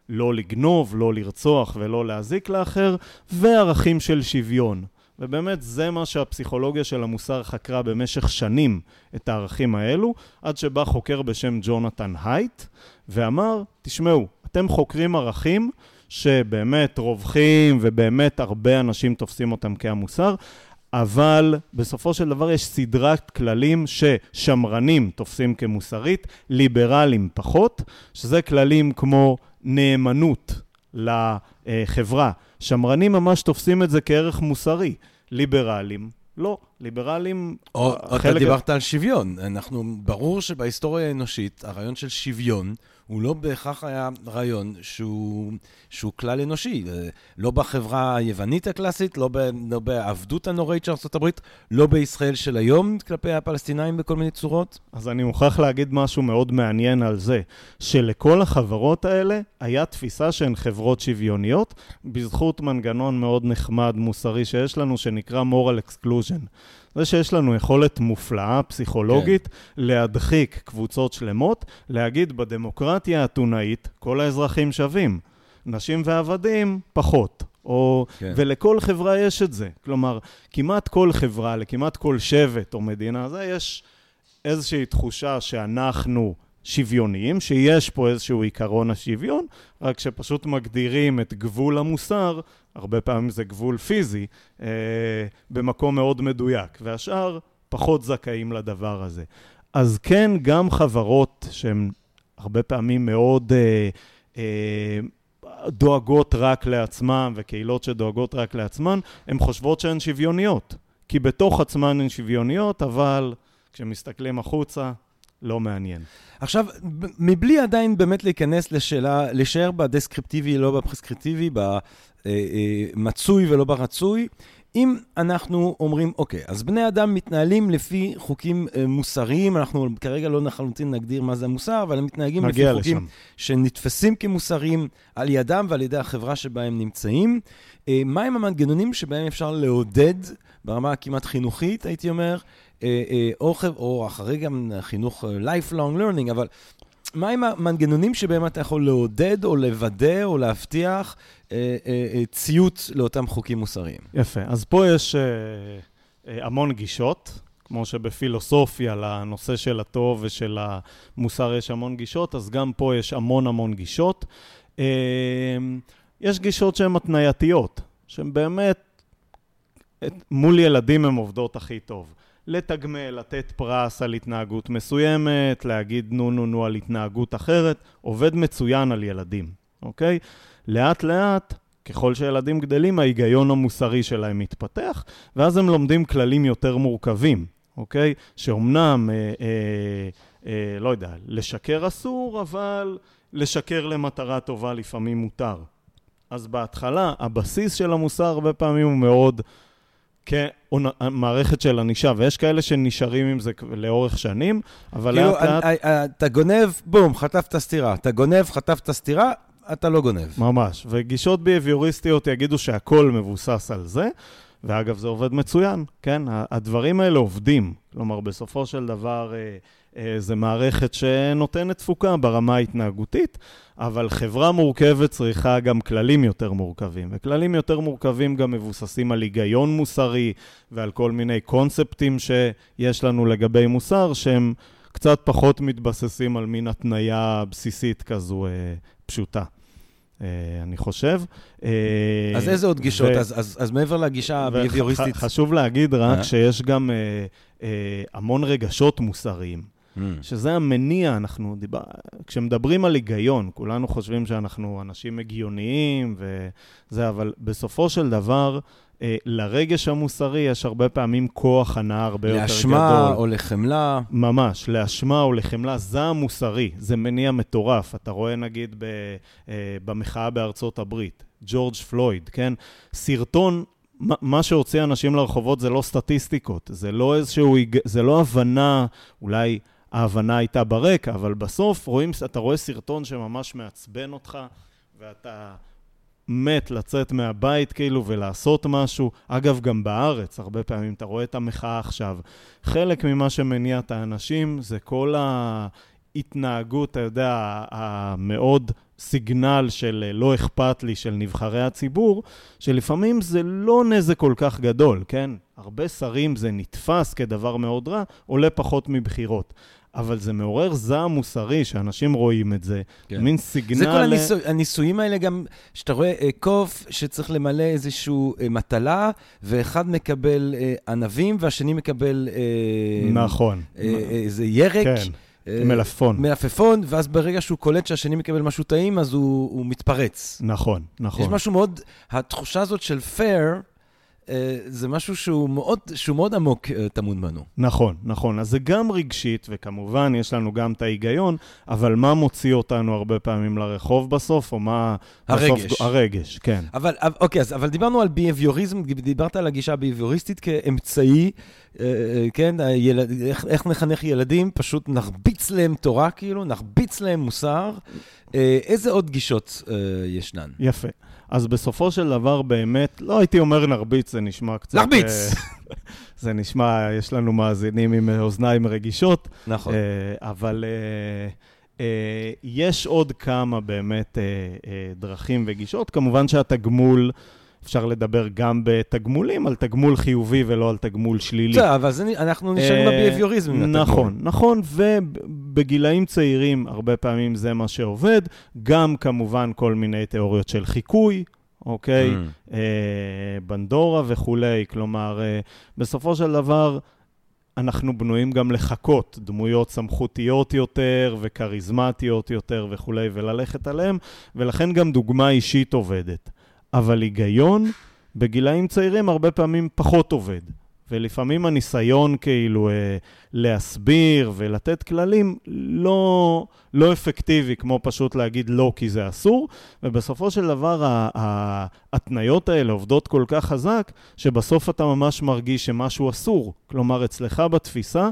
לא לגנוב, לא לרצוח ולא להזיק לאחר, וערכים של שוויון. ובאמת זה מה שהפסיכולוגיה של המוסר חקרה במשך שנים, את הערכים האלו, עד שבא חוקר בשם ג'ונתן הייט, ואמר, תשמעו, אתם חוקרים ערכים שבאמת רווחים ובאמת הרבה אנשים תופסים אותם כהמוסר, אבל בסופו של דבר יש סדרת כללים ששמרנים תופסים כמוסרית, ליברלים פחות, שזה כללים כמו נאמנות לחברה. שמרנים ממש תופסים את זה כערך מוסרי, ליברלים לא, ליברלים... או, אתה דיברת על שוויון. אנחנו, ברור שבהיסטוריה האנושית, הרעיון של שוויון הוא לא בהכרח היה רעיון שהוא, שהוא כלל אנושי. לא בחברה היוונית הקלאסית, לא, ב, לא בעבדות הנוראית של ארה"ב, לא בישראל של היום כלפי הפלסטינאים בכל מיני צורות. אז אני מוכרח להגיד משהו מאוד מעניין על זה, שלכל החברות האלה היה תפיסה שהן חברות שוויוניות, בזכות מנגנון מאוד נחמד, מוסרי שיש לנו, שנקרא moral exclusion. זה שיש לנו יכולת מופלאה, פסיכולוגית, כן. להדחיק קבוצות שלמות, להגיד בדמוקרטיה האתונאית, כל האזרחים שווים. נשים ועבדים, פחות. או, כן. ולכל חברה יש את זה. כלומר, כמעט כל חברה, לכמעט כל שבט או מדינה, זה יש איזושהי תחושה שאנחנו שוויוניים, שיש פה איזשהו עיקרון השוויון, רק שפשוט מגדירים את גבול המוסר, הרבה פעמים זה גבול פיזי, אה, במקום מאוד מדויק, והשאר פחות זכאים לדבר הזה. אז כן, גם חברות שהן הרבה פעמים מאוד אה, אה, דואגות רק לעצמן, וקהילות שדואגות רק לעצמן, הן חושבות שהן שוויוניות. כי בתוך עצמן הן שוויוניות, אבל כשמסתכלים החוצה, לא מעניין. עכשיו, מבלי עדיין באמת להיכנס לשאלה, להישאר בדסקריפטיבי, לא בפרסקריפטיבי, במצוי ולא ברצוי, אם אנחנו אומרים, אוקיי, אז בני אדם מתנהלים לפי חוקים אה, מוסריים, אנחנו כרגע לא לחלוטין נגדיר מה זה מוסר, אבל הם מתנהגים לפי לשם. חוקים שנתפסים כמוסריים על ידם ועל ידי החברה שבה הם נמצאים. אה, מהם המנגנונים שבהם אפשר לעודד, ברמה הכמעט חינוכית, הייתי אומר, אה, או, או אחרי גם חינוך lifelong learning, אבל מה עם המנגנונים שבהם אתה יכול לעודד או לוודא או להבטיח אה, אה, ציות לאותם חוקים מוסריים? יפה. אז פה יש אה, אה, המון גישות. כמו שבפילוסופיה לנושא של הטוב ושל המוסר יש המון גישות, אז גם פה יש המון המון גישות. יש גישות שהן התנייתיות, שהן באמת, מול ילדים הן עובדות הכי טוב. לתגמל, לתת פרס על התנהגות מסוימת, להגיד נו נו נו על התנהגות אחרת, עובד מצוין על ילדים, אוקיי? לאט לאט, ככל שילדים גדלים, ההיגיון המוסרי שלהם מתפתח, ואז הם לומדים כללים יותר מורכבים, אוקיי? שאומנם, אה, אה, אה, לא יודע, לשקר אסור, אבל לשקר למטרה טובה לפעמים מותר. אז בהתחלה, הבסיס של המוסר הרבה פעמים הוא מאוד... כמערכת של ענישה, ויש כאלה שנשארים עם זה לאורך שנים, אבל כאילו, לאט לאט... אתה גונב, בום, חטפת סטירה. אתה גונב, חטפת סטירה, אתה לא גונב. ממש. וגישות ביהביוריסטיות יגידו שהכל מבוסס על זה, ואגב, זה עובד מצוין, כן? הדברים האלה עובדים. כלומר, בסופו של דבר, אה, אה, זה מערכת שנותנת תפוקה ברמה ההתנהגותית, אבל חברה מורכבת צריכה גם כללים יותר מורכבים, וכללים יותר מורכבים גם מבוססים על היגיון מוסרי ועל כל מיני קונספטים שיש לנו לגבי מוסר, שהם קצת פחות מתבססים על מין התניה בסיסית כזו אה, פשוטה. Uh, אני חושב. Uh, אז איזה עוד גישות? ו- אז, אז, אז מעבר לגישה הביביוריסטית... חשוב להגיד רק uh? שיש גם המון רגשות מוסריים. Mm. שזה המניע, אנחנו דיבר... כשמדברים על היגיון, כולנו חושבים שאנחנו אנשים הגיוניים וזה, אבל בסופו של דבר, אה, לרגש המוסרי יש הרבה פעמים כוח הנאה הרבה יותר גדול. לאשמה או לחמלה. ממש, לאשמה או לחמלה, זעם מוסרי, זה מניע מטורף. אתה רואה נגיד ב, אה, במחאה בארצות הברית, ג'ורג' פלויד, כן? סרטון מה שהוציא אנשים לרחובות זה לא סטטיסטיקות, זה לא איזשהו, זה לא הבנה, אולי ההבנה הייתה ברקע, אבל בסוף רואים, אתה רואה סרטון שממש מעצבן אותך, ואתה מת לצאת מהבית כאילו ולעשות משהו. אגב, גם בארץ, הרבה פעמים אתה רואה את המחאה עכשיו. חלק ממה שמניע את האנשים זה כל ההתנהגות, אתה יודע, המאוד סיגנל של לא אכפת לי של נבחרי הציבור, שלפעמים זה לא נזק כל כך גדול, כן? הרבה שרים זה נתפס כדבר מאוד רע, עולה פחות מבחירות. אבל זה מעורר זעם מוסרי, שאנשים רואים את זה, כן. מין סיגנל... זה כל הניסו, הניסויים האלה גם, שאתה רואה אה, קוף שצריך למלא איזושהי אה, מטלה, ואחד מקבל אה, ענבים והשני מקבל... אה, נכון. איזה אה, ירק. כן. מלפפון. מלפפון, ואז ברגע שהוא קולט שהשני מקבל משהו טעים, אז הוא, הוא מתפרץ. נכון, נכון. יש משהו מאוד, התחושה הזאת של פייר, אה, זה משהו שהוא מאוד, שהוא מאוד עמוק אה, טמון בנו. נכון, נכון. אז זה גם רגשית, וכמובן יש לנו גם את ההיגיון, אבל מה מוציא אותנו הרבה פעמים לרחוב בסוף, או מה... הרגש. בסוף, הרגש, כן. אבל, אוקיי, אז, אבל דיברנו על ביהביוריזם, דיברת על הגישה הביהביוריסטית כאמצעי, אה, כן, הילד, איך, איך נחנך ילדים, פשוט נרביץ להם תורה, כאילו, נרביץ להם מוסר. איזה עוד גישות ישנן? יפה. אז בסופו של דבר באמת, לא הייתי אומר נרביץ, זה נשמע קצת... נרביץ! אה, זה נשמע, יש לנו מאזינים עם אוזניים רגישות. נכון. אה, אבל אה, יש עוד כמה באמת דרכים וגישות. כמובן שהתגמול... אפשר לדבר גם בתגמולים, על תגמול חיובי ולא על תגמול שלילי. בסדר, אבל אנחנו נשארים בביהביוריזם. נכון, נכון, ובגילאים צעירים הרבה פעמים זה מה שעובד, גם כמובן כל מיני תיאוריות של חיקוי, אוקיי? Mm. אה, בנדורה וכולי, כלומר, אה, בסופו של דבר, אנחנו בנויים גם לחכות דמויות סמכותיות יותר וכריזמטיות יותר וכולי, וללכת עליהן, ולכן גם דוגמה אישית עובדת. אבל היגיון בגילאים צעירים הרבה פעמים פחות עובד. ולפעמים הניסיון כאילו אה, להסביר ולתת כללים לא, לא אפקטיבי, כמו פשוט להגיד לא כי זה אסור, ובסופו של דבר ההתניות האלה עובדות כל כך חזק, שבסוף אתה ממש מרגיש שמשהו אסור. כלומר, אצלך בתפיסה,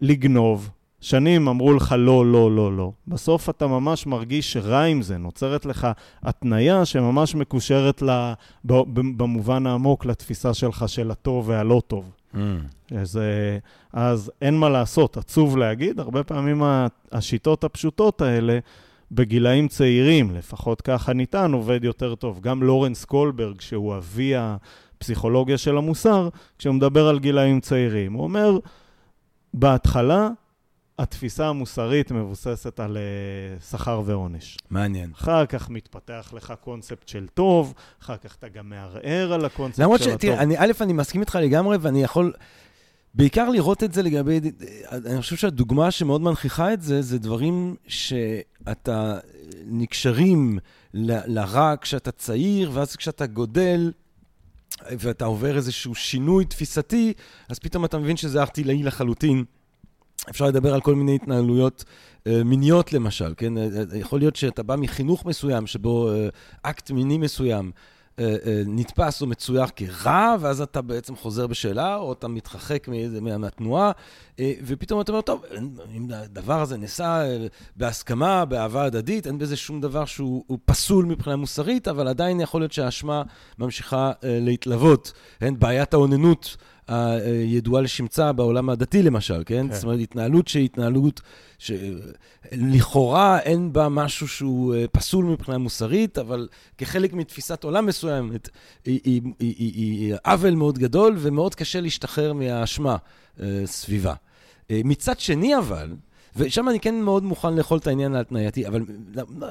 לגנוב, שנים אמרו לך לא, לא, לא, לא. בסוף אתה ממש מרגיש רע עם זה, נוצרת לך התניה שממש מקושרת לה, במובן העמוק לתפיסה שלך של הטוב והלא טוב. Mm. אז, אז אין מה לעשות, עצוב להגיד, הרבה פעמים השיטות הפשוטות האלה, בגילאים צעירים, לפחות ככה ניתן, עובד יותר טוב. גם לורנס קולברג, שהוא אבי הפסיכולוגיה של המוסר, כשהוא מדבר על גילאים צעירים, הוא אומר, בהתחלה התפיסה המוסרית מבוססת על uh, שכר ועונש. מעניין. אחר כך מתפתח לך קונספט של טוב, אחר כך אתה גם מערער על הקונספט של. הטוב. למרות שתראה, א', אני מסכים איתך לגמרי, ואני יכול בעיקר לראות את זה לגבי... אני חושב שהדוגמה שמאוד מנכיחה את זה, זה דברים שאתה נקשרים ל, לרע כשאתה צעיר, ואז כשאתה גודל, ואתה עובר איזשהו שינוי תפיסתי, אז פתאום אתה מבין שזה ארטילאי לחלוטין. אפשר לדבר על כל מיני התנהלויות אה, מיניות למשל, כן? אה, אה, יכול להיות שאתה בא מחינוך מסוים, שבו אקט מיני מסוים נתפס או מצויר כרע, ואז אתה בעצם חוזר בשאלה, או אתה מתרחק מהתנועה, ופתאום אתה אומר, טוב, אם הדבר הזה נעשה בהסכמה, באהבה הדדית, אין בזה שום דבר שהוא פסול מבחינה מוסרית, אבל עדיין יכול להיות שהאשמה ממשיכה להתלוות. אין בעיית האוננות. הידועה לשמצה בעולם הדתי למשל, כן? כן. זאת אומרת, התנהלות שהיא התנהלות שלכאורה אין בה משהו שהוא אה, פסול מבחינה מוסרית, אבל כחלק מתפיסת עולם מסוימת, היא, היא, היא, היא, היא עוול מאוד גדול ומאוד קשה להשתחרר מהאשמה אה, סביבה. אה, מצד שני אבל, ושם אני כן מאוד מוכן לאכול את העניין ההתנייתי, אבל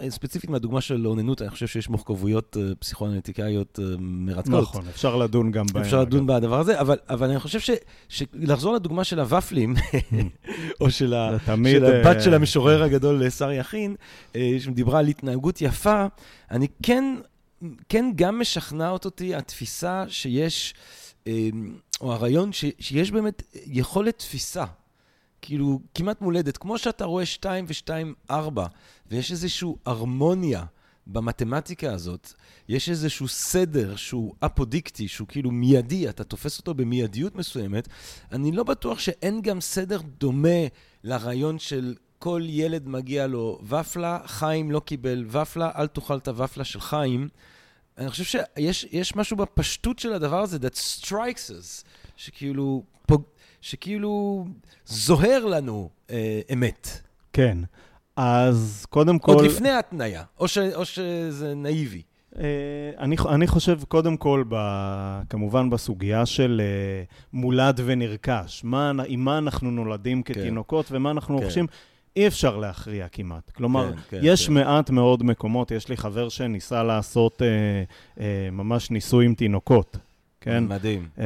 ספציפית מהדוגמה של אוננות, אני חושב שיש מורכבויות אה, פסיכואנליטיקאיות אה, מרתקות. נכון, אפשר לדון גם בהן. אפשר לדון בדבר הזה, אבל, אבל אני חושב שלחזור לדוגמה של הוואפלים, או של, ה, של הבת של אה, המשורר הגדול, שרי יכין, שדיברה על התנהגות יפה, אני כן, כן גם משכנעת אותי התפיסה שיש, או הרעיון שיש באמת יכולת תפיסה. כאילו, כמעט מולדת. כמו שאתה רואה 2 ו-2, 4, ויש איזושהי הרמוניה במתמטיקה הזאת, יש איזשהו סדר שהוא אפודיקטי, שהוא כאילו מיידי, אתה תופס אותו במיידיות מסוימת, אני לא בטוח שאין גם סדר דומה לרעיון של כל ילד מגיע לו ופלה, חיים לא קיבל ופלה, אל תאכל את הוופלה של חיים. אני חושב שיש יש משהו בפשטות של הדבר הזה, that strikes us, שכאילו, פוג, שכאילו זוהר לנו אה, אמת. כן. אז קודם כל... עוד לפני ההתניה, או, ש, או שזה נאיבי. אה, אני, אני חושב, קודם כל, ב, כמובן בסוגיה של uh, מולד ונרכש, מה, עם מה אנחנו נולדים כן. כתינוקות כן. ומה אנחנו כן. רוכשים, אי אפשר להכריע כמעט. כלומר, כן, כן, יש כן. מעט מאוד מקומות, יש לי חבר שניסה לעשות uh, uh, ממש ניסוי עם תינוקות, כן? מדהים. Uh,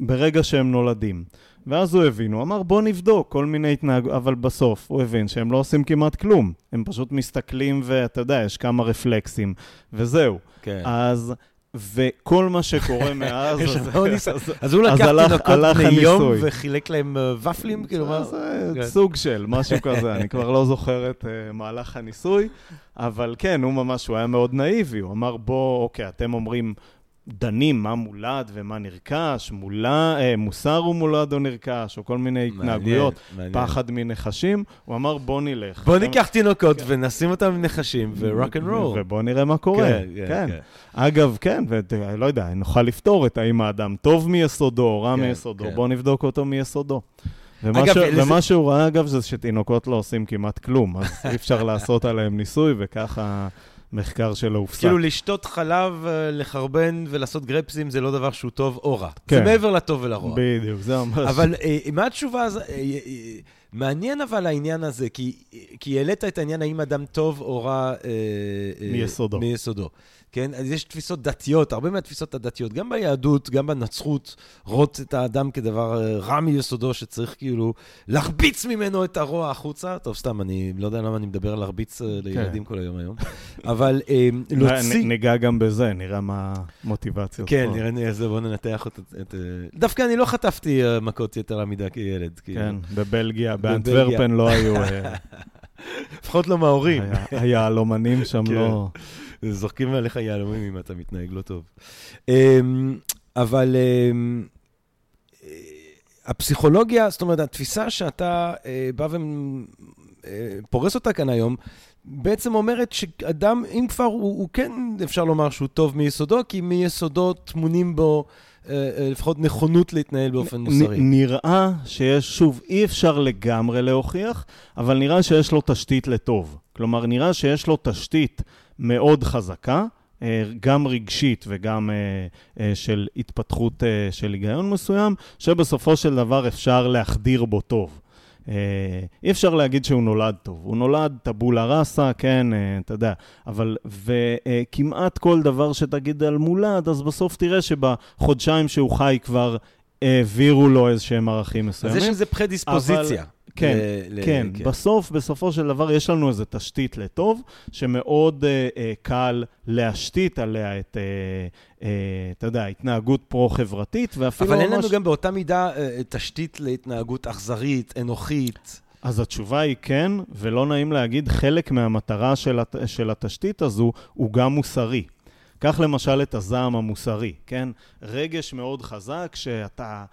ברגע שהם נולדים. ואז הוא הבין, הוא אמר, בוא נבדוק כל מיני התנהגות, אבל בסוף הוא הבין שהם לא עושים כמעט כלום. הם פשוט מסתכלים, ואתה יודע, יש כמה רפלקסים, וזהו. כן. אז... וכל מה שקורה מאז, אז הוא לקח תינוקות בני יום וחילק להם אה, ופלים, כאילו מה? זה כן. סוג של משהו כזה, אני כבר לא זוכר את אה, מהלך הניסוי, אבל כן, הוא ממש, הוא היה מאוד נאיבי, הוא אמר, בוא, אוקיי, אתם אומרים, דנים מה מולד ומה נרכש, מולד, אה, מוסר הוא מולד או נרכש, או כל מיני מעניין, התנהגויות, מעניין. פחד מנחשים. הוא אמר, בוא נלך. בוא ניקח תינוקות כן. ונשים אותם עם נחשים ו rock and roll. ובוא נראה מה קורה. כן, כן. כן. כן. אגב, כן, ולא יודע, נוכל לפתור את האם האדם טוב מיסודו או רע כן, מיסודו, כן. בוא נבדוק אותו מיסודו. ומה, אגב, ש... לזה... ומה שהוא ראה, אגב, זה שתינוקות לא עושים כמעט כלום, אז אי אפשר לעשות עליהם ניסוי, וככה... מחקר שלו הופסק. כאילו לשתות חלב, אה, לחרבן ולעשות גרפסים זה לא דבר שהוא טוב או רע. כן. זה מעבר לטוב ולרוע. בדיוק, זה ממש... אבל אה, מה התשובה? אה, מעניין אבל העניין הזה, כי, כי העלית את העניין האם אדם טוב או רע... מיסודו. מיסודו. כן? אז יש תפיסות דתיות, הרבה מהתפיסות הדתיות, גם ביהדות, גם בנצרות, רואות את האדם כדבר אה, רע מיסודו, שצריך כאילו להרביץ ממנו את הרוע החוצה. טוב, סתם, אני לא יודע למה אני מדבר על להרביץ אה, לילדים כן. כל היום היום. אבל אה, להוציא... ניגע גם בזה, נראה מה המוטיבציות כן, נראה לי, אז בואו ננתח את... דווקא אני לא חטפתי מכות יתר מדי כילד. כאילו. כן, בבלגיה, באנטוורפן לא היו... לפחות לא מההורים. היהלומנים שם כן. לא... זורקים עליך יהלומים אם אתה מתנהג לא טוב. אמ, אבל אמ, אה, הפסיכולוגיה, זאת אומרת, התפיסה שאתה אה, בא ופורס אה, אותה כאן היום, בעצם אומרת שאדם, אם כבר, הוא, הוא כן, אפשר לומר שהוא טוב מיסודו, כי מיסודו טמונים בו לפחות נכונות להתנהל באופן מוסרי. נראה שיש, שוב, אי אפשר לגמרי להוכיח, אבל נראה שיש לו תשתית לטוב. כלומר, נראה שיש לו תשתית מאוד חזקה, אה, גם רגשית וגם אה, אה, של התפתחות של היגיון מסוים, שבסופו של דבר אפשר להחדיר בו טוב. אי אפשר להגיד שהוא נולד טוב. הוא נולד טבולה ראסה, כן, אתה יודע, אבל, וכמעט כל דבר שתגיד על מולד, אז בסוף תראה שבחודשיים שהוא חי כבר העבירו לו איזשהם ערכים מסוימים. אז יש איזו פרדיספוזיציה. אבל... כן, ל- כן. ל- כן. בסוף, בסופו של דבר, יש לנו איזו תשתית לטוב, שמאוד אה, אה, קל להשתית עליה את, אה, אה, אתה יודע, התנהגות פרו-חברתית, ואפילו אבל ממש... אבל אין לנו גם באותה מידה אה, תשתית להתנהגות אכזרית, אנוכית. אז התשובה היא כן, ולא נעים להגיד, חלק מהמטרה של, הת... של התשתית הזו הוא גם מוסרי. קח למשל את הזעם המוסרי, כן? רגש מאוד חזק שאתה...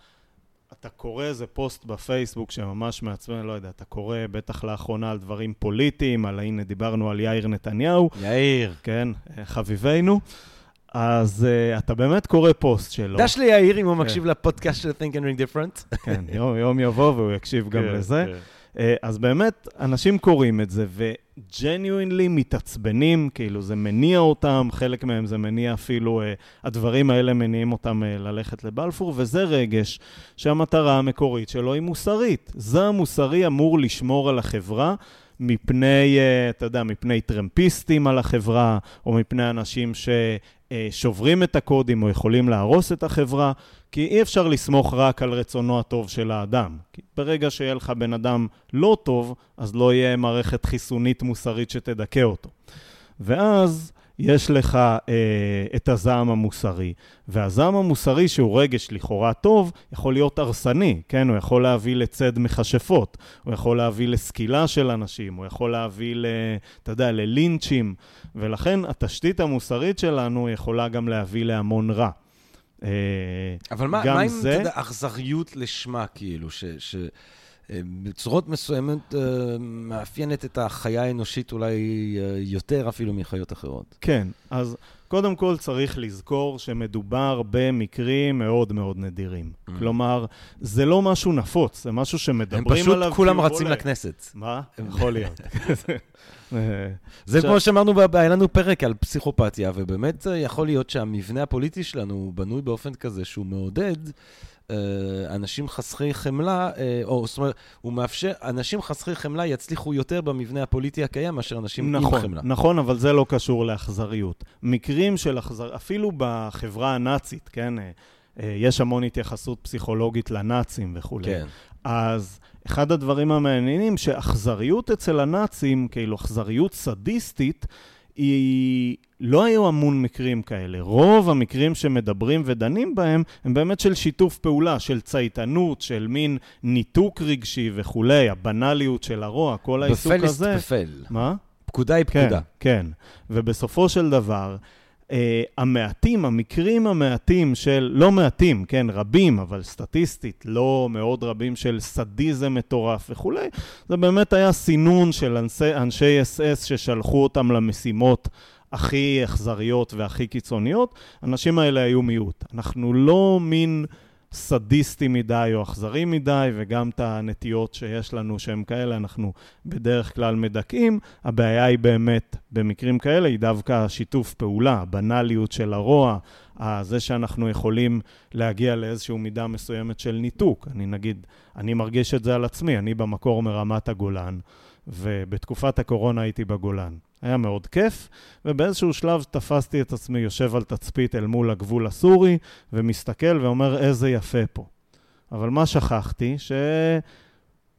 אתה קורא איזה פוסט בפייסבוק שממש מעצבן, לא יודע, אתה קורא בטח לאחרונה על דברים פוליטיים, על הנה דיברנו על יאיר נתניהו. יאיר. כן, חביבנו. אז uh, אתה באמת קורא פוסט שלו. דש לי יאיר אם הוא כן. מקשיב לפודקאסט של Think and Ring Different. כן, יום, יום יבוא והוא יקשיב גם כן, לזה. אה, אז באמת, אנשים קוראים את זה, וג'ניואינלי מתעצבנים, כאילו זה מניע אותם, חלק מהם זה מניע אפילו, אה, הדברים האלה מניעים אותם אה, ללכת לבלפור, וזה רגש שהמטרה המקורית שלו היא מוסרית. זה המוסרי אמור לשמור על החברה. מפני, אתה יודע, מפני טרמפיסטים על החברה, או מפני אנשים ששוברים את הקודים או יכולים להרוס את החברה. כי אי אפשר לסמוך רק על רצונו הטוב של האדם. כי ברגע שיהיה לך בן אדם לא טוב, אז לא יהיה מערכת חיסונית מוסרית שתדכא אותו. ואז יש לך אה, את הזעם המוסרי, והזעם המוסרי, שהוא רגש לכאורה טוב, יכול להיות הרסני, כן? הוא יכול להביא לצד מכשפות, הוא יכול להביא לסקילה של אנשים, הוא יכול להביא, ל, אתה יודע, ללינצ'ים, ולכן התשתית המוסרית שלנו יכולה גם להביא להמון רע. אה, אבל מה, מה עם, אתה יודע, אכזריות לשמה, כאילו, ש... ש... אה, בצורות מסוימת אה, מאפיינת את החיה האנושית אולי אה, יותר אפילו מחיות אחרות. כן, אז קודם כל צריך לזכור שמדובר במקרים מאוד מאוד נדירים. Mm. כלומר, זה לא משהו נפוץ, זה משהו הם שמדברים פשוט עליו. כולם הוא רצים עולה. לכנסת. מה? יכול להיות. זה כמו שאמרנו, היה לנו פרק על פסיכופתיה, ובאמת יכול להיות שהמבנה הפוליטי שלנו בנוי באופן כזה שהוא מעודד אנשים חסכי חמלה, אה, או זאת אומרת, הוא מאפשר, אנשים חסכי חמלה יצליחו יותר במבנה הפוליטי הקיים מאשר אנשים עם נכון, חמלה. נכון, אבל זה לא קשור לאכזריות. מקרים של אכזר... אפילו בחברה הנאצית, כן? אה, אה, יש המון התייחסות פסיכולוגית לנאצים וכולי. כן. אז אחד הדברים המעניינים, שאכזריות אצל הנאצים, כאילו אכזריות סדיסטית, היא... לא היו המון מקרים כאלה. רוב המקרים שמדברים ודנים בהם, הם באמת של שיתוף פעולה, של צייתנות, של מין ניתוק רגשי וכולי, הבנאליות של הרוע, כל העיסוק בפל הזה. יסטפל. מה? פקודה היא כן, פקודה. כן. ובסופו של דבר, המעטים, המקרים המעטים של, לא מעטים, כן, רבים, אבל סטטיסטית, לא מאוד רבים של סדיזם מטורף וכולי, זה באמת היה סינון של אנשי, אנשי אס-אס ששלחו אותם למשימות הכי אכזריות והכי קיצוניות. האנשים האלה היו מיעוט. אנחנו לא מין... סדיסטי מדי או אכזרי מדי, וגם את הנטיות שיש לנו שהם כאלה, אנחנו בדרך כלל מדכאים. הבעיה היא באמת, במקרים כאלה, היא דווקא השיתוף פעולה, הבנאליות של הרוע, זה שאנחנו יכולים להגיע לאיזושהי מידה מסוימת של ניתוק. אני נגיד, אני מרגיש את זה על עצמי, אני במקור מרמת הגולן, ובתקופת הקורונה הייתי בגולן. היה מאוד כיף, ובאיזשהו שלב תפסתי את עצמי יושב על תצפית אל מול הגבול הסורי, ומסתכל ואומר, איזה יפה פה. אבל מה שכחתי?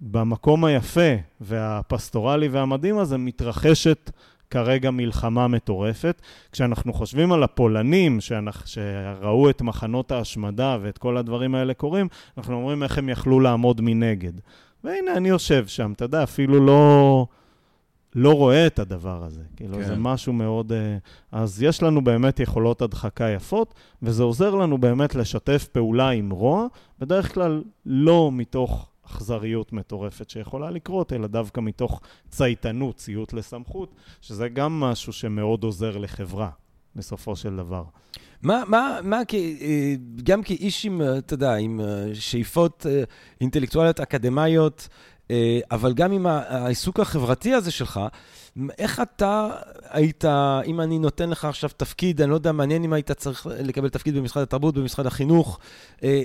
שבמקום היפה והפסטורלי והמדהים הזה מתרחשת כרגע מלחמה מטורפת. כשאנחנו חושבים על הפולנים שאנחנו, שראו את מחנות ההשמדה ואת כל הדברים האלה קורים, אנחנו אומרים איך הם יכלו לעמוד מנגד. והנה, אני יושב שם, אתה יודע, אפילו לא... לא רואה את הדבר הזה. כאילו, כן. זה משהו מאוד... אה, אז יש לנו באמת יכולות הדחקה יפות, וזה עוזר לנו באמת לשתף פעולה עם רוע, בדרך כלל לא מתוך אכזריות מטורפת שיכולה לקרות, אלא דווקא מתוך צייתנות, ציות לסמכות, שזה גם משהו שמאוד עוזר לחברה, בסופו של דבר. מה, מה, מה, אה, גם כאיש עם, אה, אתה יודע, עם שאיפות אינטלקטואליות אקדמאיות, אה, אבל גם עם העיסוק החברתי הזה שלך, איך אתה היית, אם אני נותן לך עכשיו תפקיד, אני לא יודע, מעניין אם היית צריך לקבל תפקיד במשרד התרבות, במשרד החינוך, אה,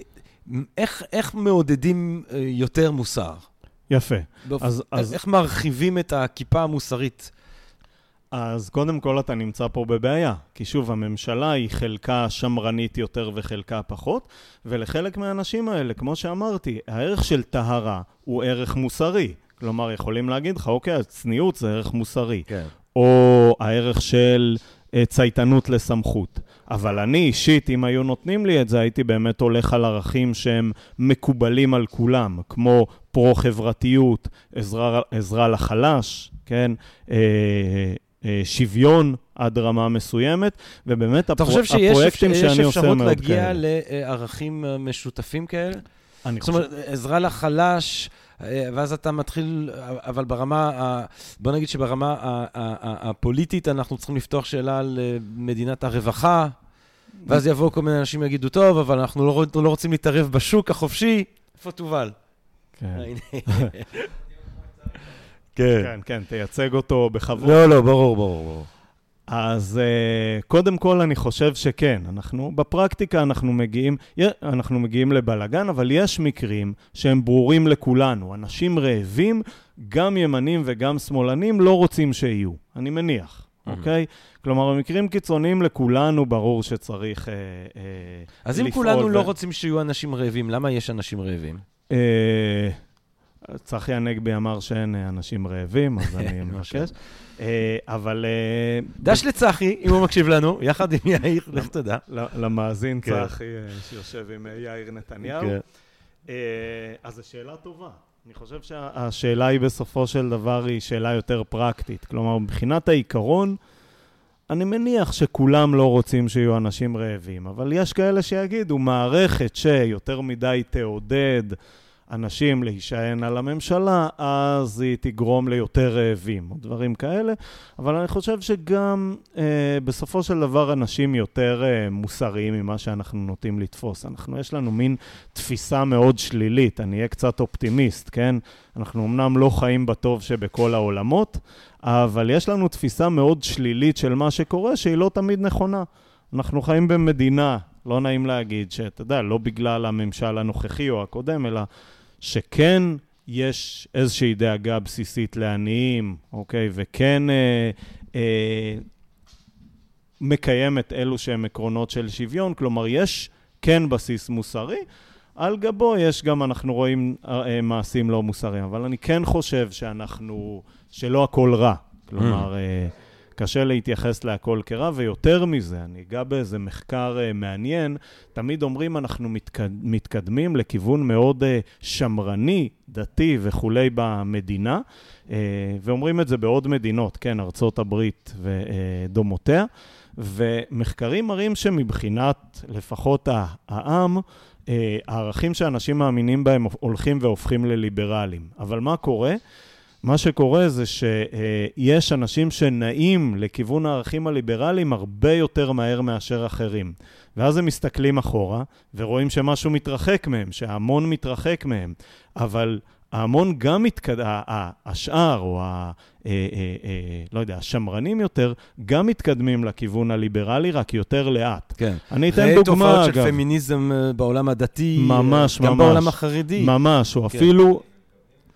איך, איך מעודדים אה, יותר מוסר? יפה. באופ- אז- אז- איך מרחיבים את הכיפה המוסרית? אז קודם כל אתה נמצא פה בבעיה, כי שוב, הממשלה היא חלקה שמרנית יותר וחלקה פחות, ולחלק מהאנשים האלה, כמו שאמרתי, הערך של טהרה הוא ערך מוסרי. כלומר, יכולים להגיד לך, אוקיי, אז צניעות זה ערך מוסרי. כן. או הערך של אה, צייתנות לסמכות. אבל אני אישית, אם היו נותנים לי את זה, הייתי באמת הולך על ערכים שהם מקובלים על כולם, כמו פרו-חברתיות, עזרה, עזרה לחלש, כן? אה, אה, שוויון עד רמה מסוימת, ובאמת אתה הפרו- חושב שיש הפרויקטים יש שאני עושה אפשרות מאוד להגיע כאלה. לערכים אה, משותפים כאלה? אני זאת אומרת, עזרה לחלש, אה, ואז אתה מתחיל, אבל ברמה, ה- בוא נגיד שברמה הפוליטית אנחנו צריכים לפתוח שאלה על אה, מדינת הרווחה, ואז יבואו כל מיני אנשים ויגידו, טוב, אבל אנחנו לא, לא רוצים להתערב בשוק החופשי, איפה תובל? כן. הנה. כן, כן, תייצג אותו בכבוד. לא, לא, ברור, ברור, ברור. אז uh, קודם כל אני חושב שכן, אנחנו, בפרקטיקה אנחנו מגיעים, אנחנו מגיעים לבלגן, אבל יש מקרים שהם ברורים לכולנו. אנשים רעבים, גם ימנים וגם שמאלנים, לא רוצים שיהיו, אני מניח. אוקיי? כלומר, במקרים קיצוניים לכולנו ברור שצריך... Uh, uh, אז אם כולנו ו- לא רוצים שיהיו אנשים רעבים, למה יש אנשים רעבים? uh, צחי הנגבי אמר שאין אה, אנשים רעבים, אז אני מבקש. Uh, אבל... Uh, דש לצחי, אם הוא מקשיב לנו, יחד עם יאיר, לך תדע. למאזין כן. צחי אה, שיושב עם אה, יאיר נתניהו. כן. אה, אז זו שאלה טובה. אני חושב שהשאלה היא בסופו של דבר היא שאלה יותר פרקטית. כלומר, מבחינת העיקרון, אני מניח שכולם לא רוצים שיהיו אנשים רעבים, אבל יש כאלה שיגידו, מערכת שיותר מדי תעודד אנשים להישען על הממשלה, אז היא תגרום ליותר רעבים, או דברים כאלה. אבל אני חושב שגם אה, בסופו של דבר אנשים יותר אה, מוסריים ממה שאנחנו נוטים לתפוס. אנחנו, יש לנו מין תפיסה מאוד שלילית, אני אהיה קצת אופטימיסט, כן? אנחנו אמנם לא חיים בטוב שבכל העולמות, אבל יש לנו תפיסה מאוד שלילית של מה שקורה, שהיא לא תמיד נכונה. אנחנו חיים במדינה, לא נעים להגיד, שאתה יודע, לא בגלל הממשל הנוכחי או הקודם, אלא שכן יש איזושהי דאגה בסיסית לעניים, אוקיי? וכן אה, אה, מקיים את אלו שהם עקרונות של שוויון, כלומר, יש כן בסיס מוסרי. על גבו יש גם, אנחנו רואים אה, מעשים לא מוסריים, אבל אני כן חושב שאנחנו, שלא הכל רע. כלומר, mm. קשה להתייחס להכל כרע, ויותר מזה, אני אגע באיזה מחקר uh, מעניין, תמיד אומרים אנחנו מתקד, מתקדמים לכיוון מאוד uh, שמרני, דתי וכולי במדינה, uh, ואומרים את זה בעוד מדינות, כן, ארצות הברית ודומותיה, ומחקרים מראים שמבחינת לפחות העם, הערכים שאנשים מאמינים בהם הולכים והופכים לליברליים. אבל מה קורה? מה שקורה זה שיש אנשים שנעים לכיוון הערכים הליברליים הרבה יותר מהר מאשר אחרים. ואז הם מסתכלים אחורה ורואים שמשהו מתרחק מהם, שההמון מתרחק מהם. אבל ההמון גם מתקדם, השאר או ה... אה, אה, אה, לא יודע, השמרנים יותר, גם מתקדמים לכיוון הליברלי, רק יותר לאט. כן. אני אתן דוגמה, אגב. תופעות של פמיניזם בעולם הדתי, ממש, גם ממש. בעולם החרדי. ממש, או כן. אפילו...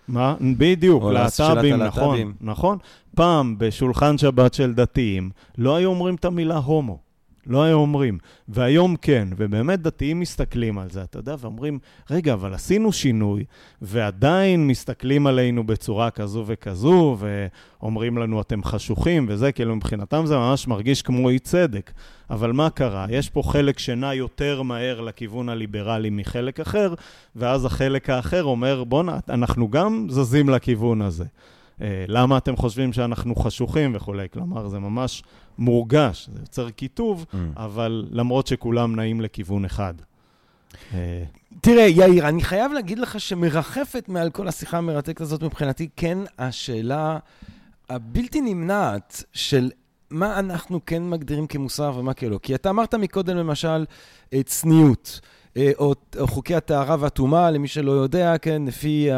מה? בדיוק, להט"בים, נכון, הלהט"בים. נכון. פעם, בשולחן שבת של דתיים, לא היו אומרים את המילה הומו. לא היו אומרים. והיום כן, ובאמת דתיים מסתכלים על זה, אתה יודע, ואומרים, רגע, אבל עשינו שינוי, ועדיין מסתכלים עלינו בצורה כזו וכזו, ואומרים לנו, אתם חשוכים וזה, כאילו מבחינתם זה ממש מרגיש כמו אי צדק. אבל מה קרה? יש פה חלק שנע יותר מהר לכיוון הליברלי מחלק אחר, ואז החלק האחר אומר, בואנה, אנחנו גם זזים לכיוון הזה. אה, למה אתם חושבים שאנחנו חשוכים וכולי? כלומר, זה ממש מורגש, זה יוצר קיטוב, Mm. אבל למרות שכולם נעים לכיוון אחד. אה, תראה, יאיר, אני חייב להגיד לך שמרחפת מעל כל השיחה המרתקת הזאת מבחינתי, כן, השאלה הבלתי נמנעת של מה אנחנו כן מגדירים כמוסר ומה כלא. כי אתה אמרת מקודם, למשל, צניעות. אה, או, או חוקי הטהרה והטומאה, למי שלא יודע, כן, לפי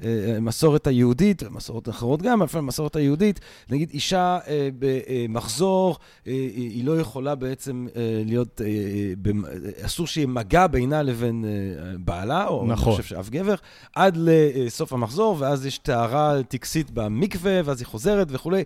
המסורת היהודית, ומסורות אחרות גם, אבל המסורת היהודית, נגיד אישה אה, במחזור, אה, היא לא יכולה בעצם אה, להיות, אה, אה, אה, אסור שיהיה מגע בינה לבין אה, בעלה, או נכון. אני חושב שאף גבר, עד לסוף המחזור, ואז יש טהרה טקסית במקווה, ואז היא חוזרת וכולי.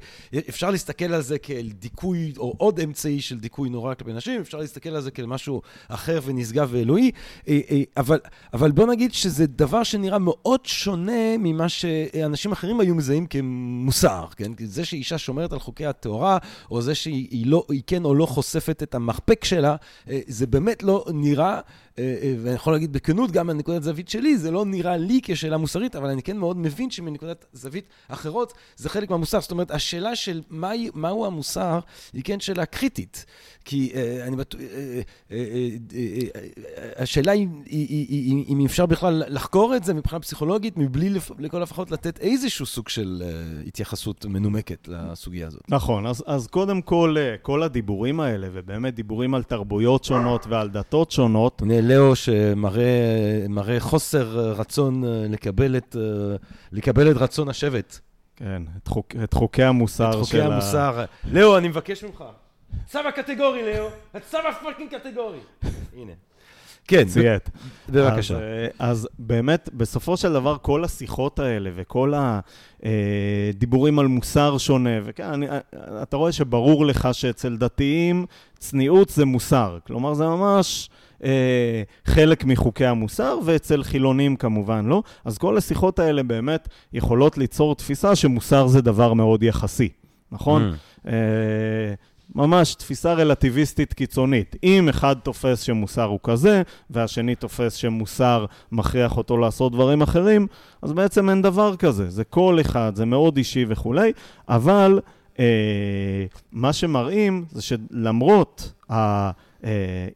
אפשר להסתכל על זה כאל דיכוי, או עוד אמצעי של דיכוי נורא כלפי נשים, אפשר להסתכל על זה כאל משהו אחר ונשגב ואלוהי, אה, אה, אבל, אבל בוא נגיד שזה דבר שנראה מאוד שונה ממה שאנשים אחרים היו מזהים כמוסר, כן? זה שאישה שומרת על חוקי הטהרה, או זה שהיא היא לא, כן או לא חושפת את המחפק שלה, אה, זה באמת לא נראה, אה, אה, ואני יכול להגיד בכנות, גם מנקודת זווית שלי, זה לא נראה לי כשאלה מוסרית, אבל אני כן מאוד מבין שמנקודת זווית אחרות, זה חלק מהמוסר. זאת אומרת, השאלה של מהי, מהו המוסר, היא כן שאלה קריטית. כי אני בטוח, השאלה היא אם אפשר בכלל לחקור את זה מבחינה פסיכולוגית, מבלי לכל הפחות לתת איזשהו סוג של אה, התייחסות מנומקת לסוגיה הזאת. נכון, אז, אז קודם כל, אה, כל הדיבורים האלה, ובאמת דיבורים על תרבויות שונות ועל דתות שונות, הנה לאו שמראה מראה חוסר רצון אה, לקבל את, לקבל את רצון השבט. כן, את, חוק, את חוקי המוסר את חוקי של המוסר. לאו, אני מבקש ממך. צו הקטגורי, לאו. הצו הפאקינג קטגורי. הנה. כן. ציית. בבקשה. אז, אה, אז באמת, בסופו של דבר, כל השיחות האלה וכל הדיבורים על מוסר שונה, וכן, אני, אה, אתה רואה שברור לך שאצל דתיים צניעות זה מוסר. כלומר, זה ממש אה, חלק מחוקי המוסר, ואצל חילונים כמובן לא. אז כל השיחות האלה באמת יכולות ליצור תפיסה שמוסר זה דבר מאוד יחסי, נכון? Mm. אה, ממש תפיסה רלטיביסטית קיצונית. אם אחד תופס שמוסר הוא כזה, והשני תופס שמוסר מכריח אותו לעשות דברים אחרים, אז בעצם אין דבר כזה. זה כל אחד, זה מאוד אישי וכולי, אבל אה, מה שמראים זה שלמרות ה...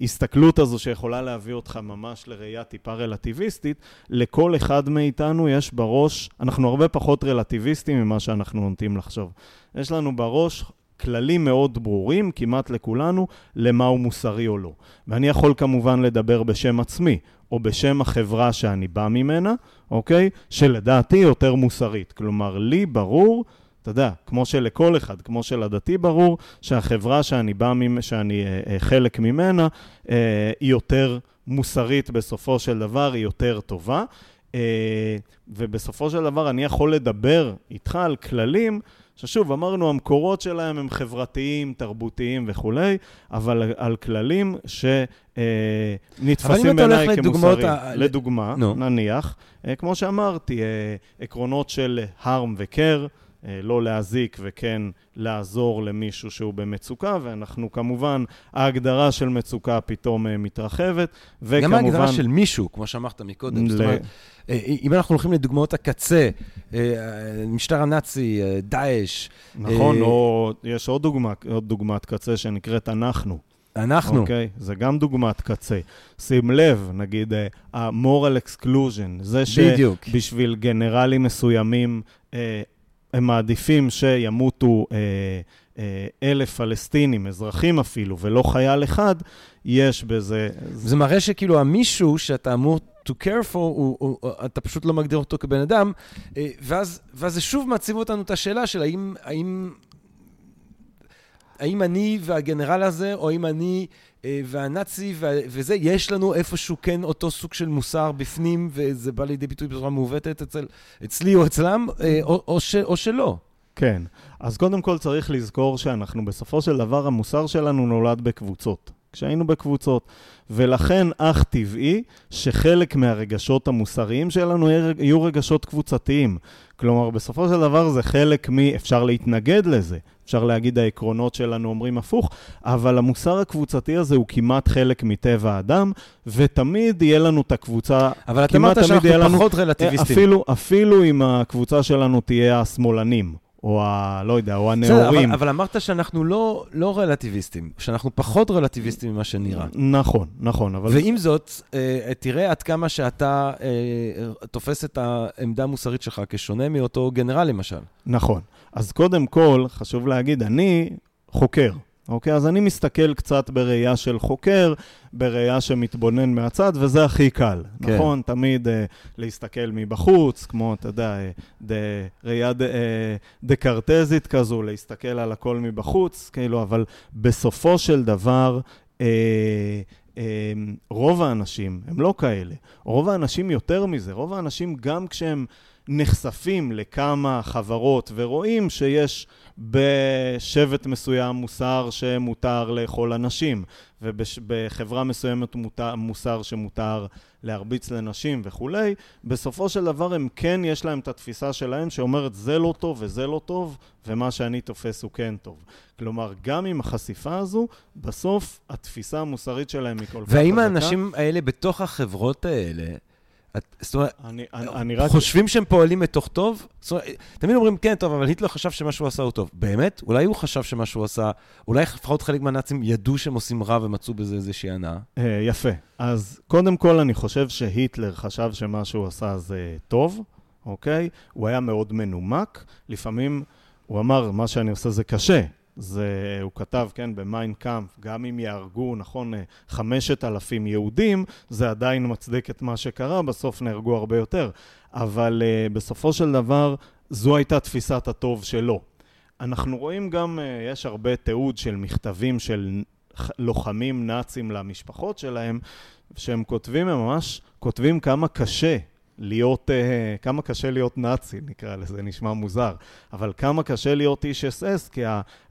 ההסתכלות הזו שיכולה להביא אותך ממש לראייה טיפה רלטיביסטית, לכל אחד מאיתנו יש בראש, אנחנו הרבה פחות רלטיביסטים ממה שאנחנו נוטים לחשוב. יש לנו בראש כללים מאוד ברורים, כמעט לכולנו, למה הוא מוסרי או לא. ואני יכול כמובן לדבר בשם עצמי, או בשם החברה שאני בא ממנה, אוקיי? שלדעתי יותר מוסרית. כלומר, לי ברור, אתה יודע, כמו שלכל אחד, כמו שלדתי ברור, שהחברה שאני בא, ממ... שאני אה, אה, חלק ממנה, אה, היא יותר מוסרית בסופו של דבר, היא יותר טובה. אה, ובסופו של דבר אני יכול לדבר איתך על כללים ששוב, אמרנו, המקורות שלהם הם חברתיים, תרבותיים וכולי, אבל על כללים שנתפסים בעיניי כמוסריים. ה... לדוגמה, no. נניח, אה, כמו שאמרתי, אה, עקרונות של harm ו-care, אה, לא להזיק וכן לעזור למישהו שהוא במצוקה, ואנחנו כמובן, ההגדרה של מצוקה פתאום מתרחבת, וכמובן... גם ההגדרה של מישהו, כמו שאמרת מקודם, ל... זאת אומרת... אה, אם אנחנו הולכים לדוגמאות הקצה, המשטר אה, הנאצי, אה, דאעש. נכון, או יש עוד דוגמה, עוד דוגמת קצה שנקראת אנחנו. אנחנו. אוקיי? Okay, זה גם דוגמת קצה. שים לב, נגיד, ה-moral exclusion, זה שבשביל גנרלים מסוימים, הם מעדיפים שימותו אלף פלסטינים, אזרחים אפילו, ולא חייל אחד, יש בזה... זה מראה שכאילו המישהו שאתה אמור to care for, הוא, הוא, הוא, אתה פשוט לא מגדיר אותו כבן אדם, אה, ואז, ואז זה שוב מעציב אותנו את השאלה של האם, האם, האם אני והגנרל הזה, או האם אני אה, והנאצי וזה, יש לנו איפשהו כן אותו סוג של מוסר בפנים, וזה בא לידי ביטוי בצורה מעוותת אצל, אצלי או אצלם, אה, או, או, ש, או שלא. כן. אז קודם כל צריך לזכור שאנחנו בסופו של דבר, המוסר שלנו נולד בקבוצות. כשהיינו בקבוצות. ולכן אך טבעי שחלק מהרגשות המוסריים שלנו יהיו רגשות קבוצתיים. כלומר, בסופו של דבר זה חלק מ... אפשר להתנגד לזה. אפשר להגיד העקרונות שלנו אומרים הפוך, אבל המוסר הקבוצתי הזה הוא כמעט חלק מטבע האדם, ותמיד יהיה לנו את הקבוצה... אבל אתה אמרת שאנחנו פחות רלטיביסטים. אפילו, אפילו אם הקבוצה שלנו תהיה השמאלנים, או ה... לא יודע, או הנאורים. אבל, אבל אמרת שאנחנו לא, לא רלטיביסטים, שאנחנו פחות רלטיביסטים ממה שנראה. נכון, נכון, אבל... ועם זאת, אה, תראה עד כמה שאתה אה, תופס את העמדה המוסרית שלך כשונה מאותו גנרל, למשל. נכון. אז קודם כל, חשוב להגיד, אני חוקר. אוקיי? אז אני מסתכל קצת בראייה של חוקר, בראייה שמתבונן מהצד, וזה הכי קל, כן. נכון? תמיד uh, להסתכל מבחוץ, כמו, אתה יודע, ד, ראייה ד, uh, דקרטזית כזו, להסתכל על הכל מבחוץ, כאילו, אבל בסופו של דבר, uh, uh, רוב האנשים הם לא כאלה. רוב האנשים יותר מזה, רוב האנשים גם כשהם נחשפים לכמה חברות ורואים שיש... בשבט מסוים מוסר שמותר לאכול אנשים, ובחברה מסוימת מותר, מוסר שמותר להרביץ לנשים וכולי, בסופו של דבר הם כן, יש להם את התפיסה שלהם שאומרת זה לא טוב וזה לא טוב, ומה שאני תופס הוא כן טוב. כלומר, גם עם החשיפה הזו, בסוף התפיסה המוסרית שלהם היא כל כך חזקה. והאם האנשים האלה בתוך החברות האלה... את, זאת אומרת, אני, אני, אני רק... חושבים שהם פועלים מתוך טוב? זאת אומרת, תמיד אומרים, כן, טוב, אבל היטלר חשב שמה שהוא עשה הוא טוב. באמת? אולי הוא חשב שמה שהוא עשה, אולי לפחות חלק מהנאצים ידעו שהם עושים רע ומצאו בזה איזושהי הנאה? אה, יפה. אז קודם כל, אני חושב שהיטלר חשב שמה שהוא עשה זה טוב, אוקיי? הוא היה מאוד מנומק. לפעמים הוא אמר, מה שאני עושה זה קשה. זה, הוא כתב, כן, במיינקאמפ, גם אם יהרגו, נכון, חמשת אלפים יהודים, זה עדיין מצדיק את מה שקרה, בסוף נהרגו הרבה יותר. אבל uh, בסופו של דבר, זו הייתה תפיסת הטוב שלו. אנחנו רואים גם, uh, יש הרבה תיעוד של מכתבים של לוחמים נאצים למשפחות שלהם, שהם כותבים, הם ממש כותבים כמה קשה להיות, uh, כמה קשה להיות נאצי, נקרא לזה, נשמע מוזר, אבל כמה קשה להיות איש אס אס, כי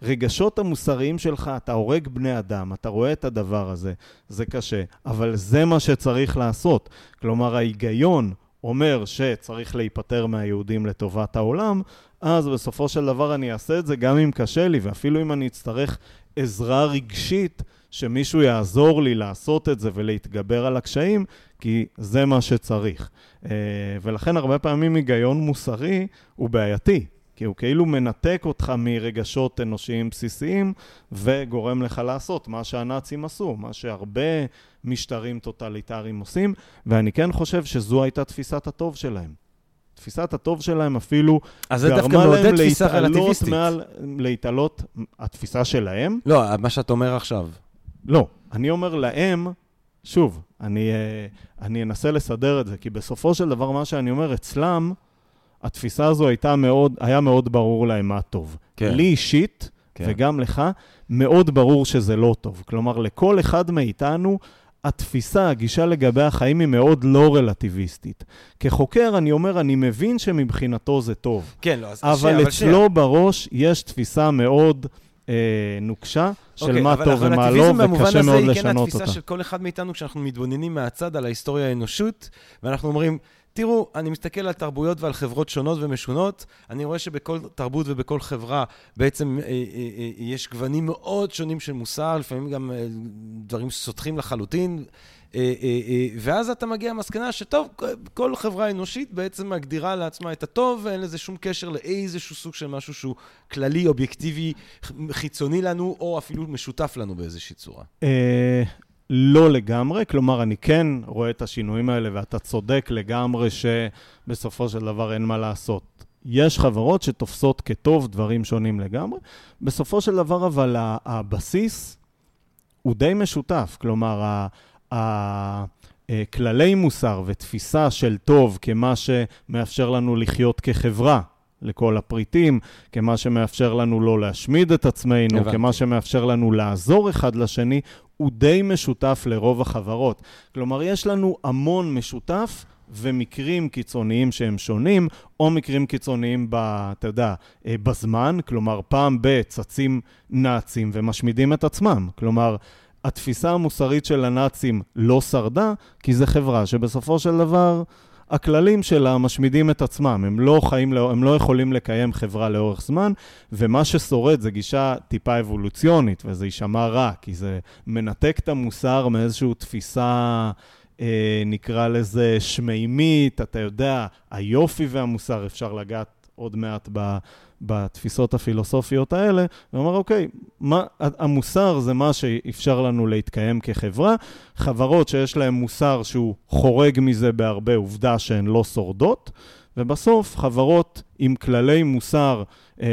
הרגשות המוסריים שלך, אתה הורג בני אדם, אתה רואה את הדבר הזה, זה קשה, אבל זה מה שצריך לעשות. כלומר, ההיגיון אומר שצריך להיפטר מהיהודים לטובת העולם, אז בסופו של דבר אני אעשה את זה גם אם קשה לי, ואפילו אם אני אצטרך עזרה רגשית, שמישהו יעזור לי לעשות את זה ולהתגבר על הקשיים, כי זה מה שצריך. אה, ולכן הרבה פעמים היגיון מוסרי הוא בעייתי. כי הוא כאילו מנתק אותך מרגשות אנושיים בסיסיים וגורם לך לעשות מה שהנאצים עשו, מה שהרבה משטרים טוטליטריים עושים, ואני כן חושב שזו הייתה תפיסת הטוב שלהם. תפיסת הטוב שלהם אפילו מעודד תפיסה רלטיביסטית. מעל, להתעלות, התפיסה שלהם. לא, מה שאת אומר עכשיו. לא, אני אומר להם, שוב, אני, אה, אני אנסה לסדר את זה, כי בסופו של דבר מה שאני אומר, אצלם, התפיסה הזו הייתה מאוד, היה מאוד ברור להם מה טוב. כן. לי אישית, כן. וגם לך, מאוד ברור שזה לא טוב. כלומר, לכל אחד מאיתנו, התפיסה, הגישה לגבי החיים היא מאוד לא רלטיביסטית. כחוקר, אני אומר, אני מבין שמבחינתו זה טוב. כן, לא, אז... אבל שיה, אצלו אבל בראש יש תפיסה מאוד... אה, נוקשה של אוקיי, מה טוב ומה לא, וקשה מאוד לשנות אותה. אבל הרלטיביזם במובן הזה היא כן התפיסה של כל אחד מאיתנו כשאנחנו מתבוננים מהצד על ההיסטוריה האנושות, ואנחנו אומרים, תראו, אני מסתכל על תרבויות ועל חברות שונות ומשונות, אני רואה שבכל תרבות ובכל חברה בעצם אה, אה, אה, יש גוונים מאוד שונים של מוסר, לפעמים גם אה, דברים סותחים לחלוטין. אה, אה, אה, ואז אתה מגיע למסקנה שטוב, כל חברה אנושית בעצם מגדירה לעצמה את הטוב, ואין לזה שום קשר לאיזשהו סוג של משהו שהוא כללי, אובייקטיבי, חיצוני לנו, או אפילו משותף לנו באיזושהי צורה. לא לגמרי, כלומר, אני כן רואה את השינויים האלה, ואתה צודק לגמרי שבסופו של דבר אין מה לעשות. יש חברות שתופסות כטוב דברים שונים לגמרי. בסופו של דבר, אבל הבסיס הוא די משותף. כלומר, הכללי מוסר ותפיסה של טוב כמה שמאפשר לנו לחיות כחברה, לכל הפריטים, כמה שמאפשר לנו לא להשמיד את עצמנו, הבנתי. כמה שמאפשר לנו לעזור אחד לשני, הוא די משותף לרוב החברות. כלומר, יש לנו המון משותף. ומקרים קיצוניים שהם שונים, או מקרים קיצוניים, ב, אתה יודע, אה, בזמן, כלומר, פעם ב- צצים נאצים ומשמידים את עצמם. כלומר, התפיסה המוסרית של הנאצים לא שרדה, כי זו חברה שבסופו של דבר הכללים שלה משמידים את עצמם, הם לא, חיים, הם לא יכולים לקיים חברה לאורך זמן, ומה ששורד זה גישה טיפה אבולוציונית, וזה יישמע רע, כי זה מנתק את המוסר מאיזושהי תפיסה... אה, נקרא לזה שמימית, אתה יודע, היופי והמוסר, אפשר לגעת עוד מעט בתפיסות הפילוסופיות האלה, ואומר, אוקיי, מה, המוסר זה מה שאפשר לנו להתקיים כחברה. חברות שיש להן מוסר שהוא חורג מזה בהרבה, עובדה שהן לא שורדות, ובסוף חברות עם כללי מוסר אה,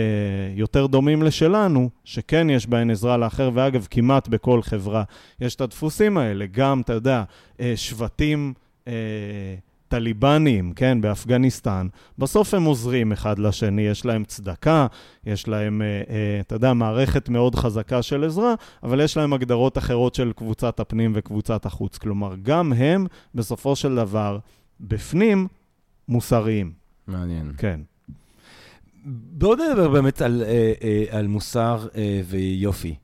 יותר דומים לשלנו, שכן יש בהן עזרה לאחר, ואגב, כמעט בכל חברה יש את הדפוסים האלה, גם, אתה יודע, אה, שבטים... אה, טליבנים, כן, באפגניסטן, בסוף הם עוזרים אחד לשני, יש להם צדקה, יש להם, אה, אה, אתה יודע, מערכת מאוד חזקה של עזרה, אבל יש להם הגדרות אחרות של קבוצת הפנים וקבוצת החוץ. כלומר, גם הם, בסופו של דבר, בפנים, מוסריים. מעניין. כן. בואו נדבר באמת על, אה, אה, על מוסר אה, ויופי.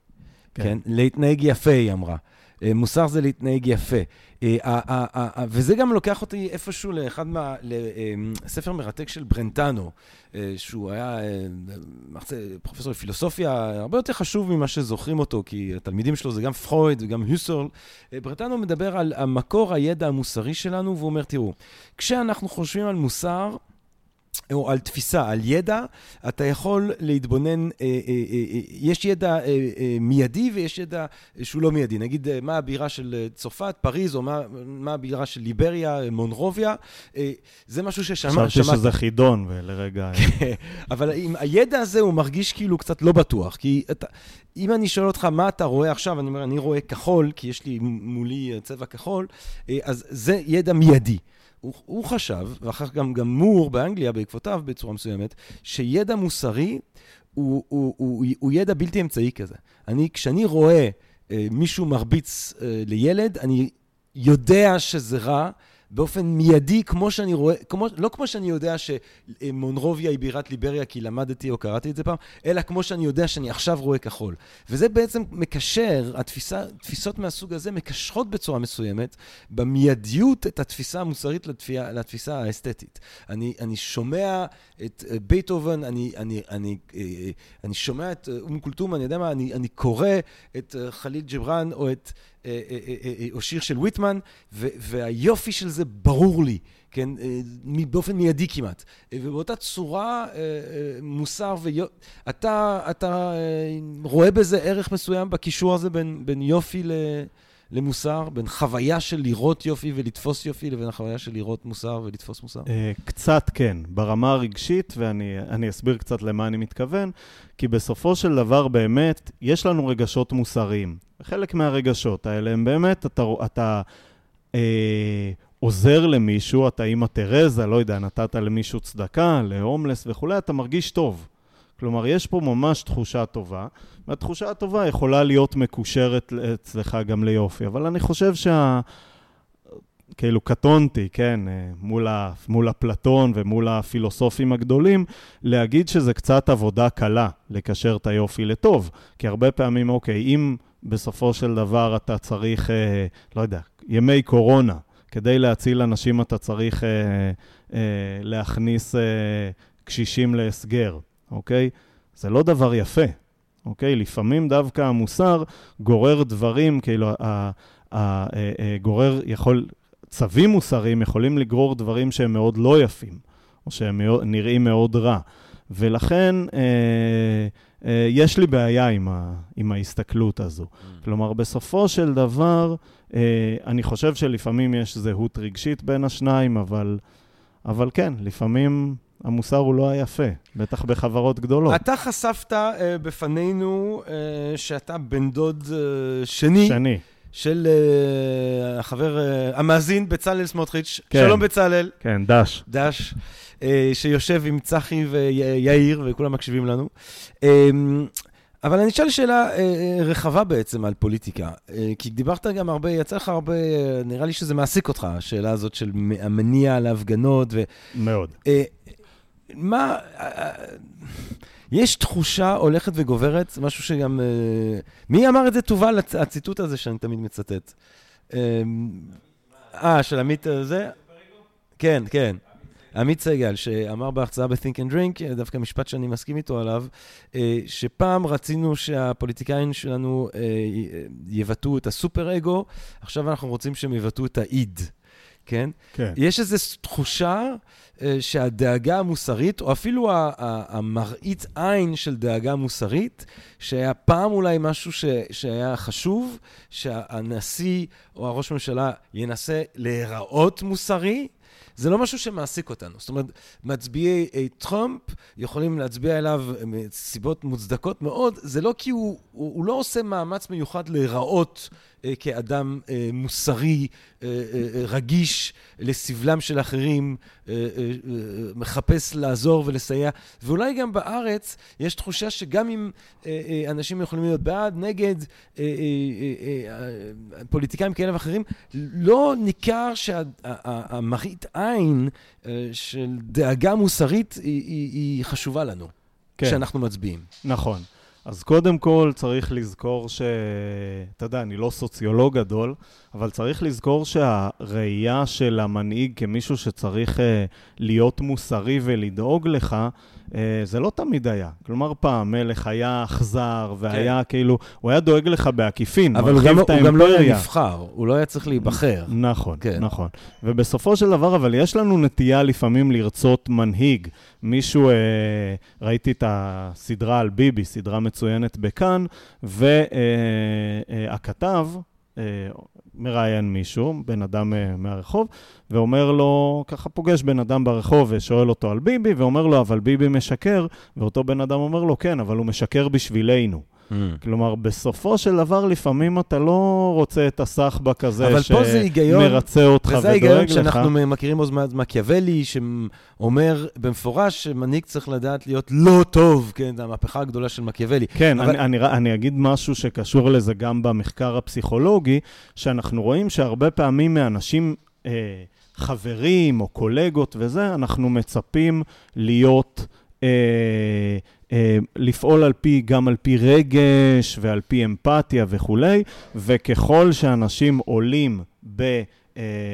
כן. כן? להתנהג יפה, היא אמרה. אה, מוסר זה להתנהג יפה. אה, וזה גם לוקח אותי איפשהו לאחד מה... לספר אמ, מרתק של ברנטנו, אה, שהוא היה פרופסור לפילוסופיה, הרבה יותר חשוב ממה שזוכרים אותו, כי התלמידים שלו זה גם פרויד וגם הוסול. ברנטנו מדבר על המקור הידע המוסרי שלנו, והוא אומר, תראו, כשאנחנו חושבים על מוסר, או על תפיסה, על ידע, אתה יכול להתבונן, אה, אה, אה, יש ידע מיידי ויש ידע שהוא לא מיידי. נגיד, מה הבירה של צרפת, פריז, או מה, מה הבירה של ליבריה, מונרוביה, זה משהו ששמעתי. חשבתי שזה חידון, ולרגע... כן, אבל עם הידע הזה הוא מרגיש כאילו קצת לא בטוח, כי אתה, אם אני שואל אותך מה אתה רואה עכשיו, אני אומר, אני רואה כחול, כי יש לי מולי צבע כחול, אז זה ידע מיידי. הוא, הוא חשב, ואחר כך גם, גם מור באנגליה בעקבותיו בצורה מסוימת, שידע מוסרי הוא, הוא, הוא, הוא ידע בלתי אמצעי כזה. אני, כשאני רואה אה, מישהו מרביץ אה, לילד, אני יודע שזה רע, באופן מיידי, כמו שאני רואה, כמו, לא כמו שאני יודע שמונרוביה היא בירת ליבריה כי למדתי או קראתי את זה פעם, אלא כמו שאני יודע שאני עכשיו רואה כחול. וזה בעצם מקשר, התפיסה, תפיסות מהסוג הזה מקשרות בצורה מסוימת, במיידיות את התפיסה המוסרית לתפיסה, לתפיסה האסתטית. אני, אני שומע את אה, בטהובן, אני, אני, אני, אה, אני שומע את אום כולתום, אני יודע מה, אני, אני קורא את אה, חליל ג'בראן או את... אה, אה, אה, או שיר של ויטמן, והיופי של זה ברור לי, כן, באופן מיידי כמעט. ובאותה צורה, מוסר ויופי, אתה, אתה רואה בזה ערך מסוים בקישור הזה בין, בין יופי ל... למוסר, בין חוויה של לראות יופי ולתפוס יופי, לבין החוויה של לראות מוסר ולתפוס מוסר? קצת כן, ברמה הרגשית, ואני אסביר קצת למה אני מתכוון, כי בסופו של דבר באמת, יש לנו רגשות מוסריים. חלק מהרגשות האלה הם באמת, אתה, אתה אה, עוזר למישהו, אתה אימא תרזה, לא יודע, נתת למישהו צדקה, להומלס וכולי, אתה מרגיש טוב. כלומר, יש פה ממש תחושה טובה, והתחושה הטובה יכולה להיות מקושרת אצלך גם ליופי, אבל אני חושב שה... כאילו קטונתי, כן, אה, מול, ה, מול אפלטון ומול הפילוסופים הגדולים, להגיד שזה קצת עבודה קלה לקשר את היופי לטוב. כי הרבה פעמים, אוקיי, אם בסופו של דבר אתה צריך, אה, לא יודע, ימי קורונה, כדי להציל אנשים אתה צריך אה, אה, להכניס אה, קשישים להסגר, אוקיי? זה לא דבר יפה, אוקיי? לפעמים דווקא המוסר גורר דברים, כאילו, הגורר יכול, צווים מוסריים יכולים לגרור דברים שהם מאוד לא יפים, או שהם נראים מאוד רע. ולכן אה, אה, יש לי בעיה עם, ה, עם ההסתכלות הזו. Mm. כלומר, בסופו של דבר, אה, אני חושב שלפעמים יש זהות רגשית בין השניים, אבל, אבל כן, לפעמים המוסר הוא לא היפה, בטח בחברות גדולות. אתה חשפת uh, בפנינו uh, שאתה בן דוד uh, שני. שני. של uh, החבר, uh, המאזין בצלאל סמוטריץ'. כן. שלום בצלאל. כן, דש. דש, uh, שיושב עם צחי ויאיר, וכולם מקשיבים לנו. Uh, אבל אני אשאל שאלה uh, רחבה בעצם על פוליטיקה, uh, כי דיברת גם הרבה, יצא לך הרבה, uh, נראה לי שזה מעסיק אותך, השאלה הזאת של המניע להפגנות. ו... מאוד. Uh, מה... יש תחושה הולכת וגוברת, משהו שגם... אה, מי אמר את זה תובל, הציטוט הזה שאני תמיד מצטט? אה, אה של עמית אה, זה? כן, כן. עמית סגל, שאמר בהרצאה ב-Think and Drink, דווקא משפט שאני מסכים איתו עליו, שפעם רצינו שהפוליטיקאים שלנו יבטאו את הסופר-אגו, עכשיו אנחנו רוצים שהם יבטאו את האיד. כן? כן. יש איזו תחושה אה, שהדאגה המוסרית, או אפילו המראית עין של דאגה מוסרית, שהיה פעם אולי משהו ש, שהיה חשוב, שהנשיא או הראש ממשלה ינסה להיראות מוסרי, זה לא משהו שמעסיק אותנו. זאת אומרת, מצביעי אה, טראמפ יכולים להצביע אליו מסיבות מוצדקות מאוד, זה לא כי הוא, הוא, הוא לא עושה מאמץ מיוחד להיראות אה, כאדם אה, מוסרי, אה, רגיש לסבלם של אחרים, מחפש לעזור ולסייע. ואולי גם בארץ יש תחושה שגם אם אנשים יכולים להיות בעד, נגד, פוליטיקאים כאלה ואחרים, לא ניכר שהמראית עין של דאגה מוסרית היא, היא, היא חשובה לנו, כן. כשאנחנו מצביעים. נכון. אז קודם כל צריך לזכור ש... אתה יודע, אני לא סוציולוג גדול, אבל צריך לזכור שהראייה של המנהיג כמישהו שצריך uh, להיות מוסרי ולדאוג לך, uh, זה לא תמיד היה. כלומר, פעם מלך היה אכזר, והיה כן. כאילו, הוא היה דואג לך בעקיפין, אבל הוא גם, הוא גם לא היה נבחר, הוא לא היה צריך להיבחר. נכון, כן. נכון. ובסופו של דבר, אבל יש לנו נטייה לפעמים לרצות מנהיג. מישהו, uh, ראיתי את הסדרה על ביבי, סדרה מצוינת בכאן, והכתב, אה, מראיין מישהו, בן אדם אה, מהרחוב, ואומר לו, ככה פוגש בן אדם ברחוב ושואל אותו על ביבי, ואומר לו, אבל ביבי משקר, ואותו בן אדם אומר לו, כן, אבל הוא משקר בשבילנו. Mm. כלומר, בסופו של דבר, לפעמים אתה לא רוצה את הסחבק הזה שמרצה אותך ודואג לך. וזה ההיגיון שאנחנו מכירים עוד מקיאוולי, שאומר במפורש שמנהיג צריך לדעת להיות לא טוב, כן, זו המהפכה הגדולה של מקיאוולי. כן, אבל... אני, אני, אני אגיד משהו שקשור לזה גם במחקר הפסיכולוגי, שאנחנו רואים שהרבה פעמים מאנשים... אה, חברים או קולגות וזה, אנחנו מצפים להיות אה, לפעול על פי, גם על פי רגש ועל פי אמפתיה וכולי, וככל שאנשים עולים ב...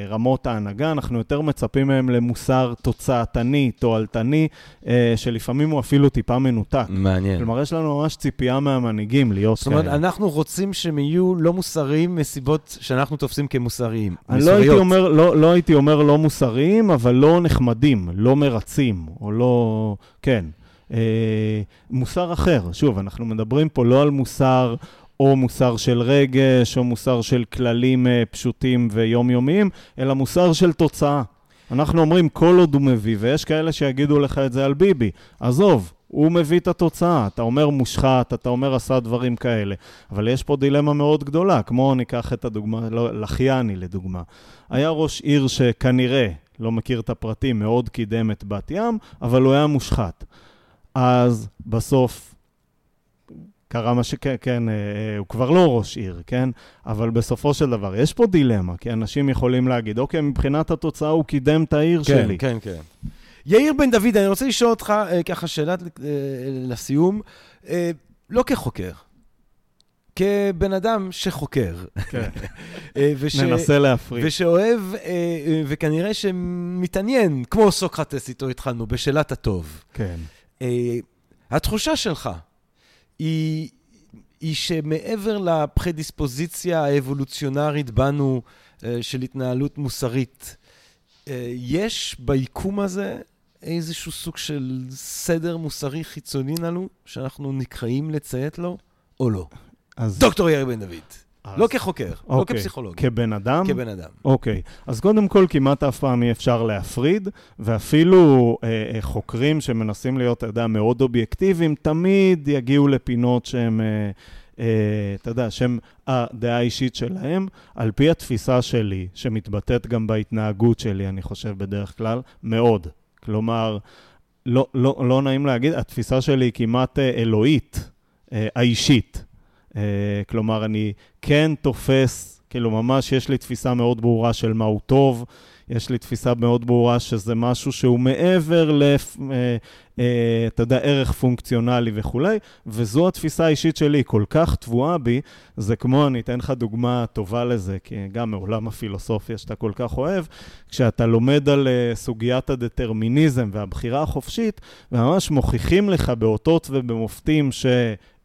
רמות ההנהגה, אנחנו יותר מצפים מהם למוסר תוצאתני, תועלתני, אה, שלפעמים הוא אפילו טיפה מנותק. מעניין. כלומר, יש לנו ממש ציפייה מהמנהיגים להיות זאת אומרת, כאלה. אנחנו רוצים שהם יהיו לא מוסריים מסיבות שאנחנו תופסים כמוסריים. אני לא הייתי, אומר, לא, לא הייתי אומר לא מוסריים, אבל לא נחמדים, לא מרצים, או לא... כן. אה, מוסר אחר, שוב, אנחנו מדברים פה לא על מוסר או מוסר של רגש, או מוסר של כללים אה, פשוטים ויומיומיים, אלא מוסר של תוצאה. אנחנו אומרים, כל עוד הוא מביא, ויש כאלה שיגידו לך את זה על ביבי, עזוב, הוא מביא את התוצאה. אתה אומר מושחת, אתה אומר עשה דברים כאלה. אבל יש פה דילמה מאוד גדולה, כמו ניקח את הדוגמה, לא, לחיאני לדוגמה. היה ראש עיר שכנראה, לא מכיר את הפרטים, מאוד קידם את בת ים, אבל הוא היה מושחת. אז בסוף קרה מה שכן, כן, אה, אה, הוא כבר לא ראש עיר, כן? אבל בסופו של דבר, יש פה דילמה, כי אנשים יכולים להגיד, אוקיי, מבחינת התוצאה הוא קידם את העיר כן, שלי. כן, כן. יאיר בן דוד, אני רוצה לשאול אותך אה, ככה שאלה אה, לסיום, אה, לא כחוקר, כבן אדם שחוקר. כן. אה, וש... ננסה להפריד. ושאוהב, אה, אה, וכנראה שמתעניין, כמו סוקרטס איתו התחלנו, בשאלת הטוב. כן. אה, התחושה שלך היא, היא שמעבר לפרדיספוזיציה האבולוציונרית בנו אה, של התנהלות מוסרית, אה, יש ביקום הזה איזשהו סוג של סדר מוסרי חיצוני לנו, שאנחנו נקראים לציית לו, או לא? אז... דוקטור יאיר בן דוד. אז- לא כחוקר, לא אוקיי. כפסיכולוג, כבן אדם? כבן אדם. אוקיי, אז קודם כל כמעט אף פעם אי אפשר להפריד, ואפילו אה, אה, חוקרים שמנסים להיות, אתה יודע, מאוד אובייקטיביים, תמיד יגיעו לפינות שהם, אה, אה, אתה יודע, שהם הדעה האישית שלהם, על פי התפיסה שלי, שמתבטאת גם בהתנהגות שלי, אני חושב בדרך כלל, מאוד. כלומר, לא, לא, לא נעים להגיד, התפיסה שלי היא כמעט אה, אלוהית, אה, האישית. אה, כלומר, אני כן תופס, כאילו ממש יש לי תפיסה מאוד ברורה של מה הוא טוב, יש לי תפיסה מאוד ברורה שזה משהו שהוא מעבר ל... אה, אתה יודע, ערך פונקציונלי וכולי, וזו התפיסה האישית שלי, היא כל כך טבועה בי, זה כמו, אני אתן לך דוגמה טובה לזה, כי גם מעולם הפילוסופיה שאתה כל כך אוהב, כשאתה לומד על אה, סוגיית הדטרמיניזם והבחירה החופשית, וממש מוכיחים לך באותות ובמופתים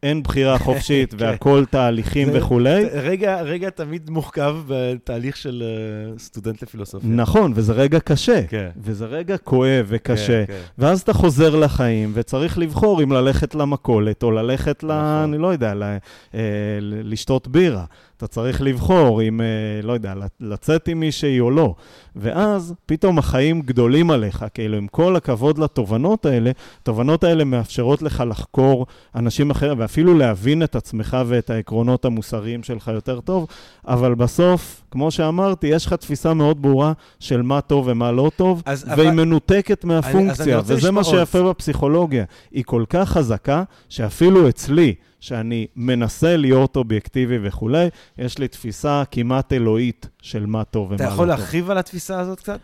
שאין בחירה חופשית כן. והכל תהליכים וכולי. רגע, רגע תמיד מורכב בתהליך של אה, סטודנט לפילוסופיה. נכון, וזה רגע קשה, כן. וזה רגע כואב וקשה. כן, כן. ואז אתה חוזר לחיים, וצריך לבחור אם ללכת למכולת או ללכת ל... נכון. אני לא יודע. אה, לשתות בירה. אתה צריך לבחור אם, אה, לא יודע, לצאת עם מישהי או לא. ואז פתאום החיים גדולים עליך, כאילו, עם כל הכבוד לתובנות האלה, התובנות האלה מאפשרות לך לחקור אנשים אחרים, ואפילו להבין את עצמך ואת העקרונות המוסריים שלך יותר טוב, אבל בסוף, כמו שאמרתי, יש לך תפיסה מאוד ברורה של מה טוב ומה לא טוב, אז- והיא אבל- מנותקת אני מהפונקציה, רוצה וזה מה. שיפה בפסיכולוגיה. היא כל כך חזקה, שאפילו אצלי, שאני מנסה להיות אובייקטיבי וכולי, יש לי תפיסה כמעט אלוהית של מה טוב ומה אתה לא טוב. יכול להרחיב על התפיסה הזאת קצת?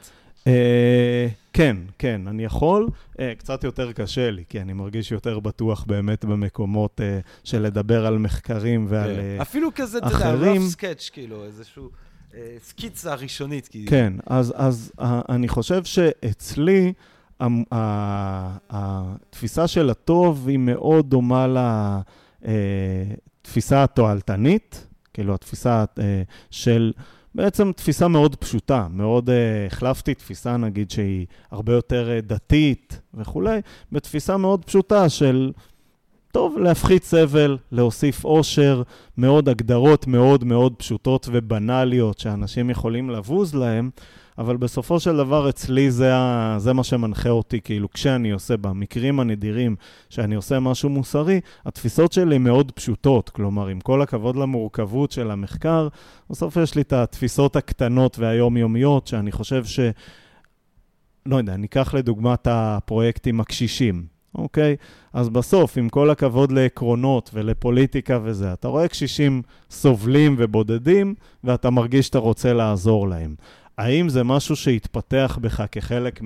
אה, כן, כן, אני יכול. אה, קצת יותר קשה לי, כי אני מרגיש יותר בטוח באמת במקומות אה, של לדבר על מחקרים ועל... כן. אה, אפילו כזה, אתה יודע, אחרים- rough sketch, כאילו, איזשהו אה, סקיצה ראשונית. כי- כן, אז, אז אה, אני חושב שאצלי, התפיסה של הטוב היא מאוד דומה לתפיסה התועלתנית, כאילו התפיסה אה, של, בעצם תפיסה מאוד פשוטה, מאוד אה, החלפתי תפיסה נגיד שהיא הרבה יותר אה, דתית וכולי, בתפיסה מאוד פשוטה של... טוב, להפחית סבל, להוסיף עושר, מאוד הגדרות מאוד מאוד פשוטות ובנאליות שאנשים יכולים לבוז להם, אבל בסופו של דבר אצלי זה, ה... זה מה שמנחה אותי, כאילו כשאני עושה, במקרים הנדירים שאני עושה משהו מוסרי, התפיסות שלי מאוד פשוטות, כלומר, עם כל הכבוד למורכבות של המחקר, בסוף יש לי את התפיסות הקטנות והיומיומיות, שאני חושב ש... לא יודע, ניקח לדוגמת הפרויקטים הקשישים. אוקיי? אז בסוף, עם כל הכבוד לעקרונות ולפוליטיקה וזה, אתה רואה קשישים סובלים ובודדים, ואתה מרגיש שאתה רוצה לעזור להם. האם זה משהו שהתפתח בך כחלק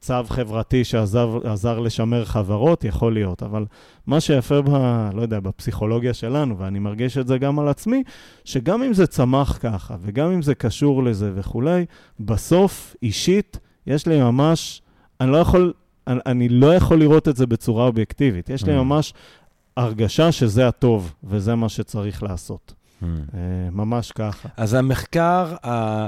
צו חברתי שעזר לשמר חברות, יכול להיות. אבל מה שיפה, ב, לא יודע, בפסיכולוגיה שלנו, ואני מרגיש את זה גם על עצמי, שגם אם זה צמח ככה, וגם אם זה קשור לזה וכולי, בסוף, אישית, יש לי ממש, אני לא יכול, אני, אני לא יכול לראות את זה בצורה אובייקטיבית. יש לי mm. ממש הרגשה שזה הטוב, וזה מה שצריך לעשות. Mm. ממש ככה. אז המחקר. אה,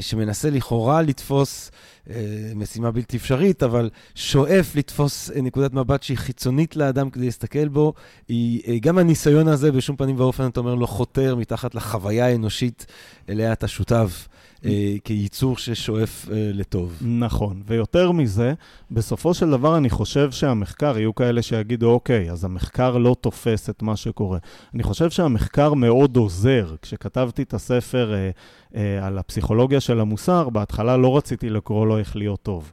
שמנסה לכאורה לתפוס אה, משימה בלתי אפשרית, אבל שואף לתפוס נקודת מבט שהיא חיצונית לאדם כדי להסתכל בו, היא, גם הניסיון הזה בשום פנים ואופן, אתה אומר, לא חותר מתחת לחוויה האנושית אליה אתה שותף. אה, כייצור ששואף אה, לטוב. נכון, ויותר מזה, בסופו של דבר אני חושב שהמחקר, יהיו כאלה שיגידו, אוקיי, אז המחקר לא תופס את מה שקורה. אני חושב שהמחקר מאוד עוזר. כשכתבתי את הספר אה, אה, על הפסיכולוגיה של המוסר, בהתחלה לא רציתי לקרוא לו איך להיות טוב.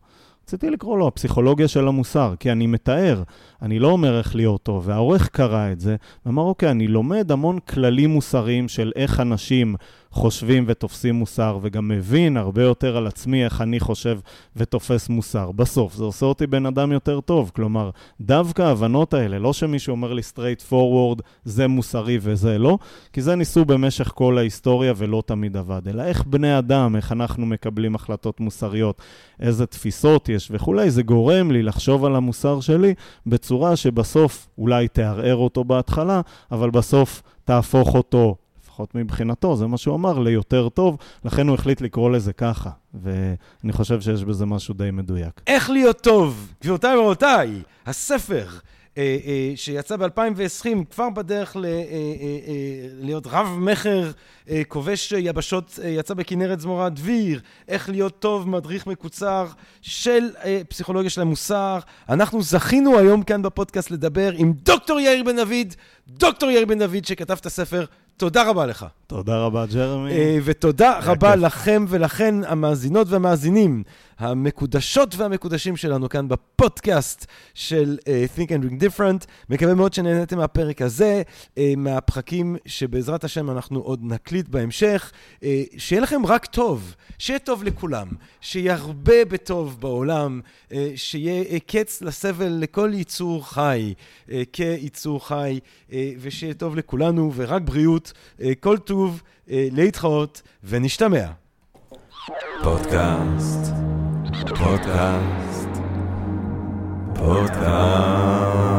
רציתי לקרוא לו הפסיכולוגיה של המוסר, כי אני מתאר, אני לא אומר איך להיות טוב. והעורך קרא את זה, ואמר, אוקיי, אני לומד המון כללים מוסריים של איך אנשים חושבים ותופסים מוסר, וגם מבין הרבה יותר על עצמי איך אני חושב ותופס מוסר. בסוף, זה עושה אותי בן אדם יותר טוב. כלומר, דווקא ההבנות האלה, לא שמישהו אומר לי straight forward, זה מוסרי וזה לא, כי זה ניסו במשך כל ההיסטוריה ולא תמיד עבד, אלא איך בני אדם, איך אנחנו מקבלים החלטות מוסריות, איזה תפיסות יש וכולי, זה גורם לי לחשוב על המוסר שלי בצורה שבסוף אולי תערער אותו בהתחלה, אבל בסוף תהפוך אותו לפחות מבחינתו, זה מה שהוא אמר, ליותר טוב, לכן הוא החליט לקרוא לזה ככה, ואני חושב שיש בזה משהו די מדויק. איך להיות טוב, גבירותיי ורבותיי, הספר אה, אה, שיצא ב-2020, כבר בדרך ל, אה, להיות רב-מכר, כובש יבשות, יצא בכנרת זמורה דביר, איך להיות טוב, מדריך מקוצר של פסיכולוגיה של המוסר. אנחנו זכינו היום כאן בפודקאסט לדבר עם דוקטור יאיר בן דוד, דוקטור יאיר בן דוד שכתב את הספר. תודה רבה לך. תודה רבה, ג'רמי. ותודה רבה לכם ולכן, המאזינות והמאזינים. המקודשות והמקודשים שלנו כאן בפודקאסט של uh, Think and Drink Different. מקווה מאוד שנהניתם מהפרק הזה, uh, מהפחקים שבעזרת השם אנחנו עוד נקליט בהמשך. Uh, שיהיה לכם רק טוב, שיהיה טוב לכולם, שיהיה הרבה בטוב בעולם, uh, שיהיה uh, קץ לסבל לכל יצור חי, uh, כיצור חי, uh, ושיהיה טוב לכולנו, ורק בריאות, uh, כל טוב, uh, להתחאות, ונשתמע. פודקאסט פודקאסט, פודקאסט.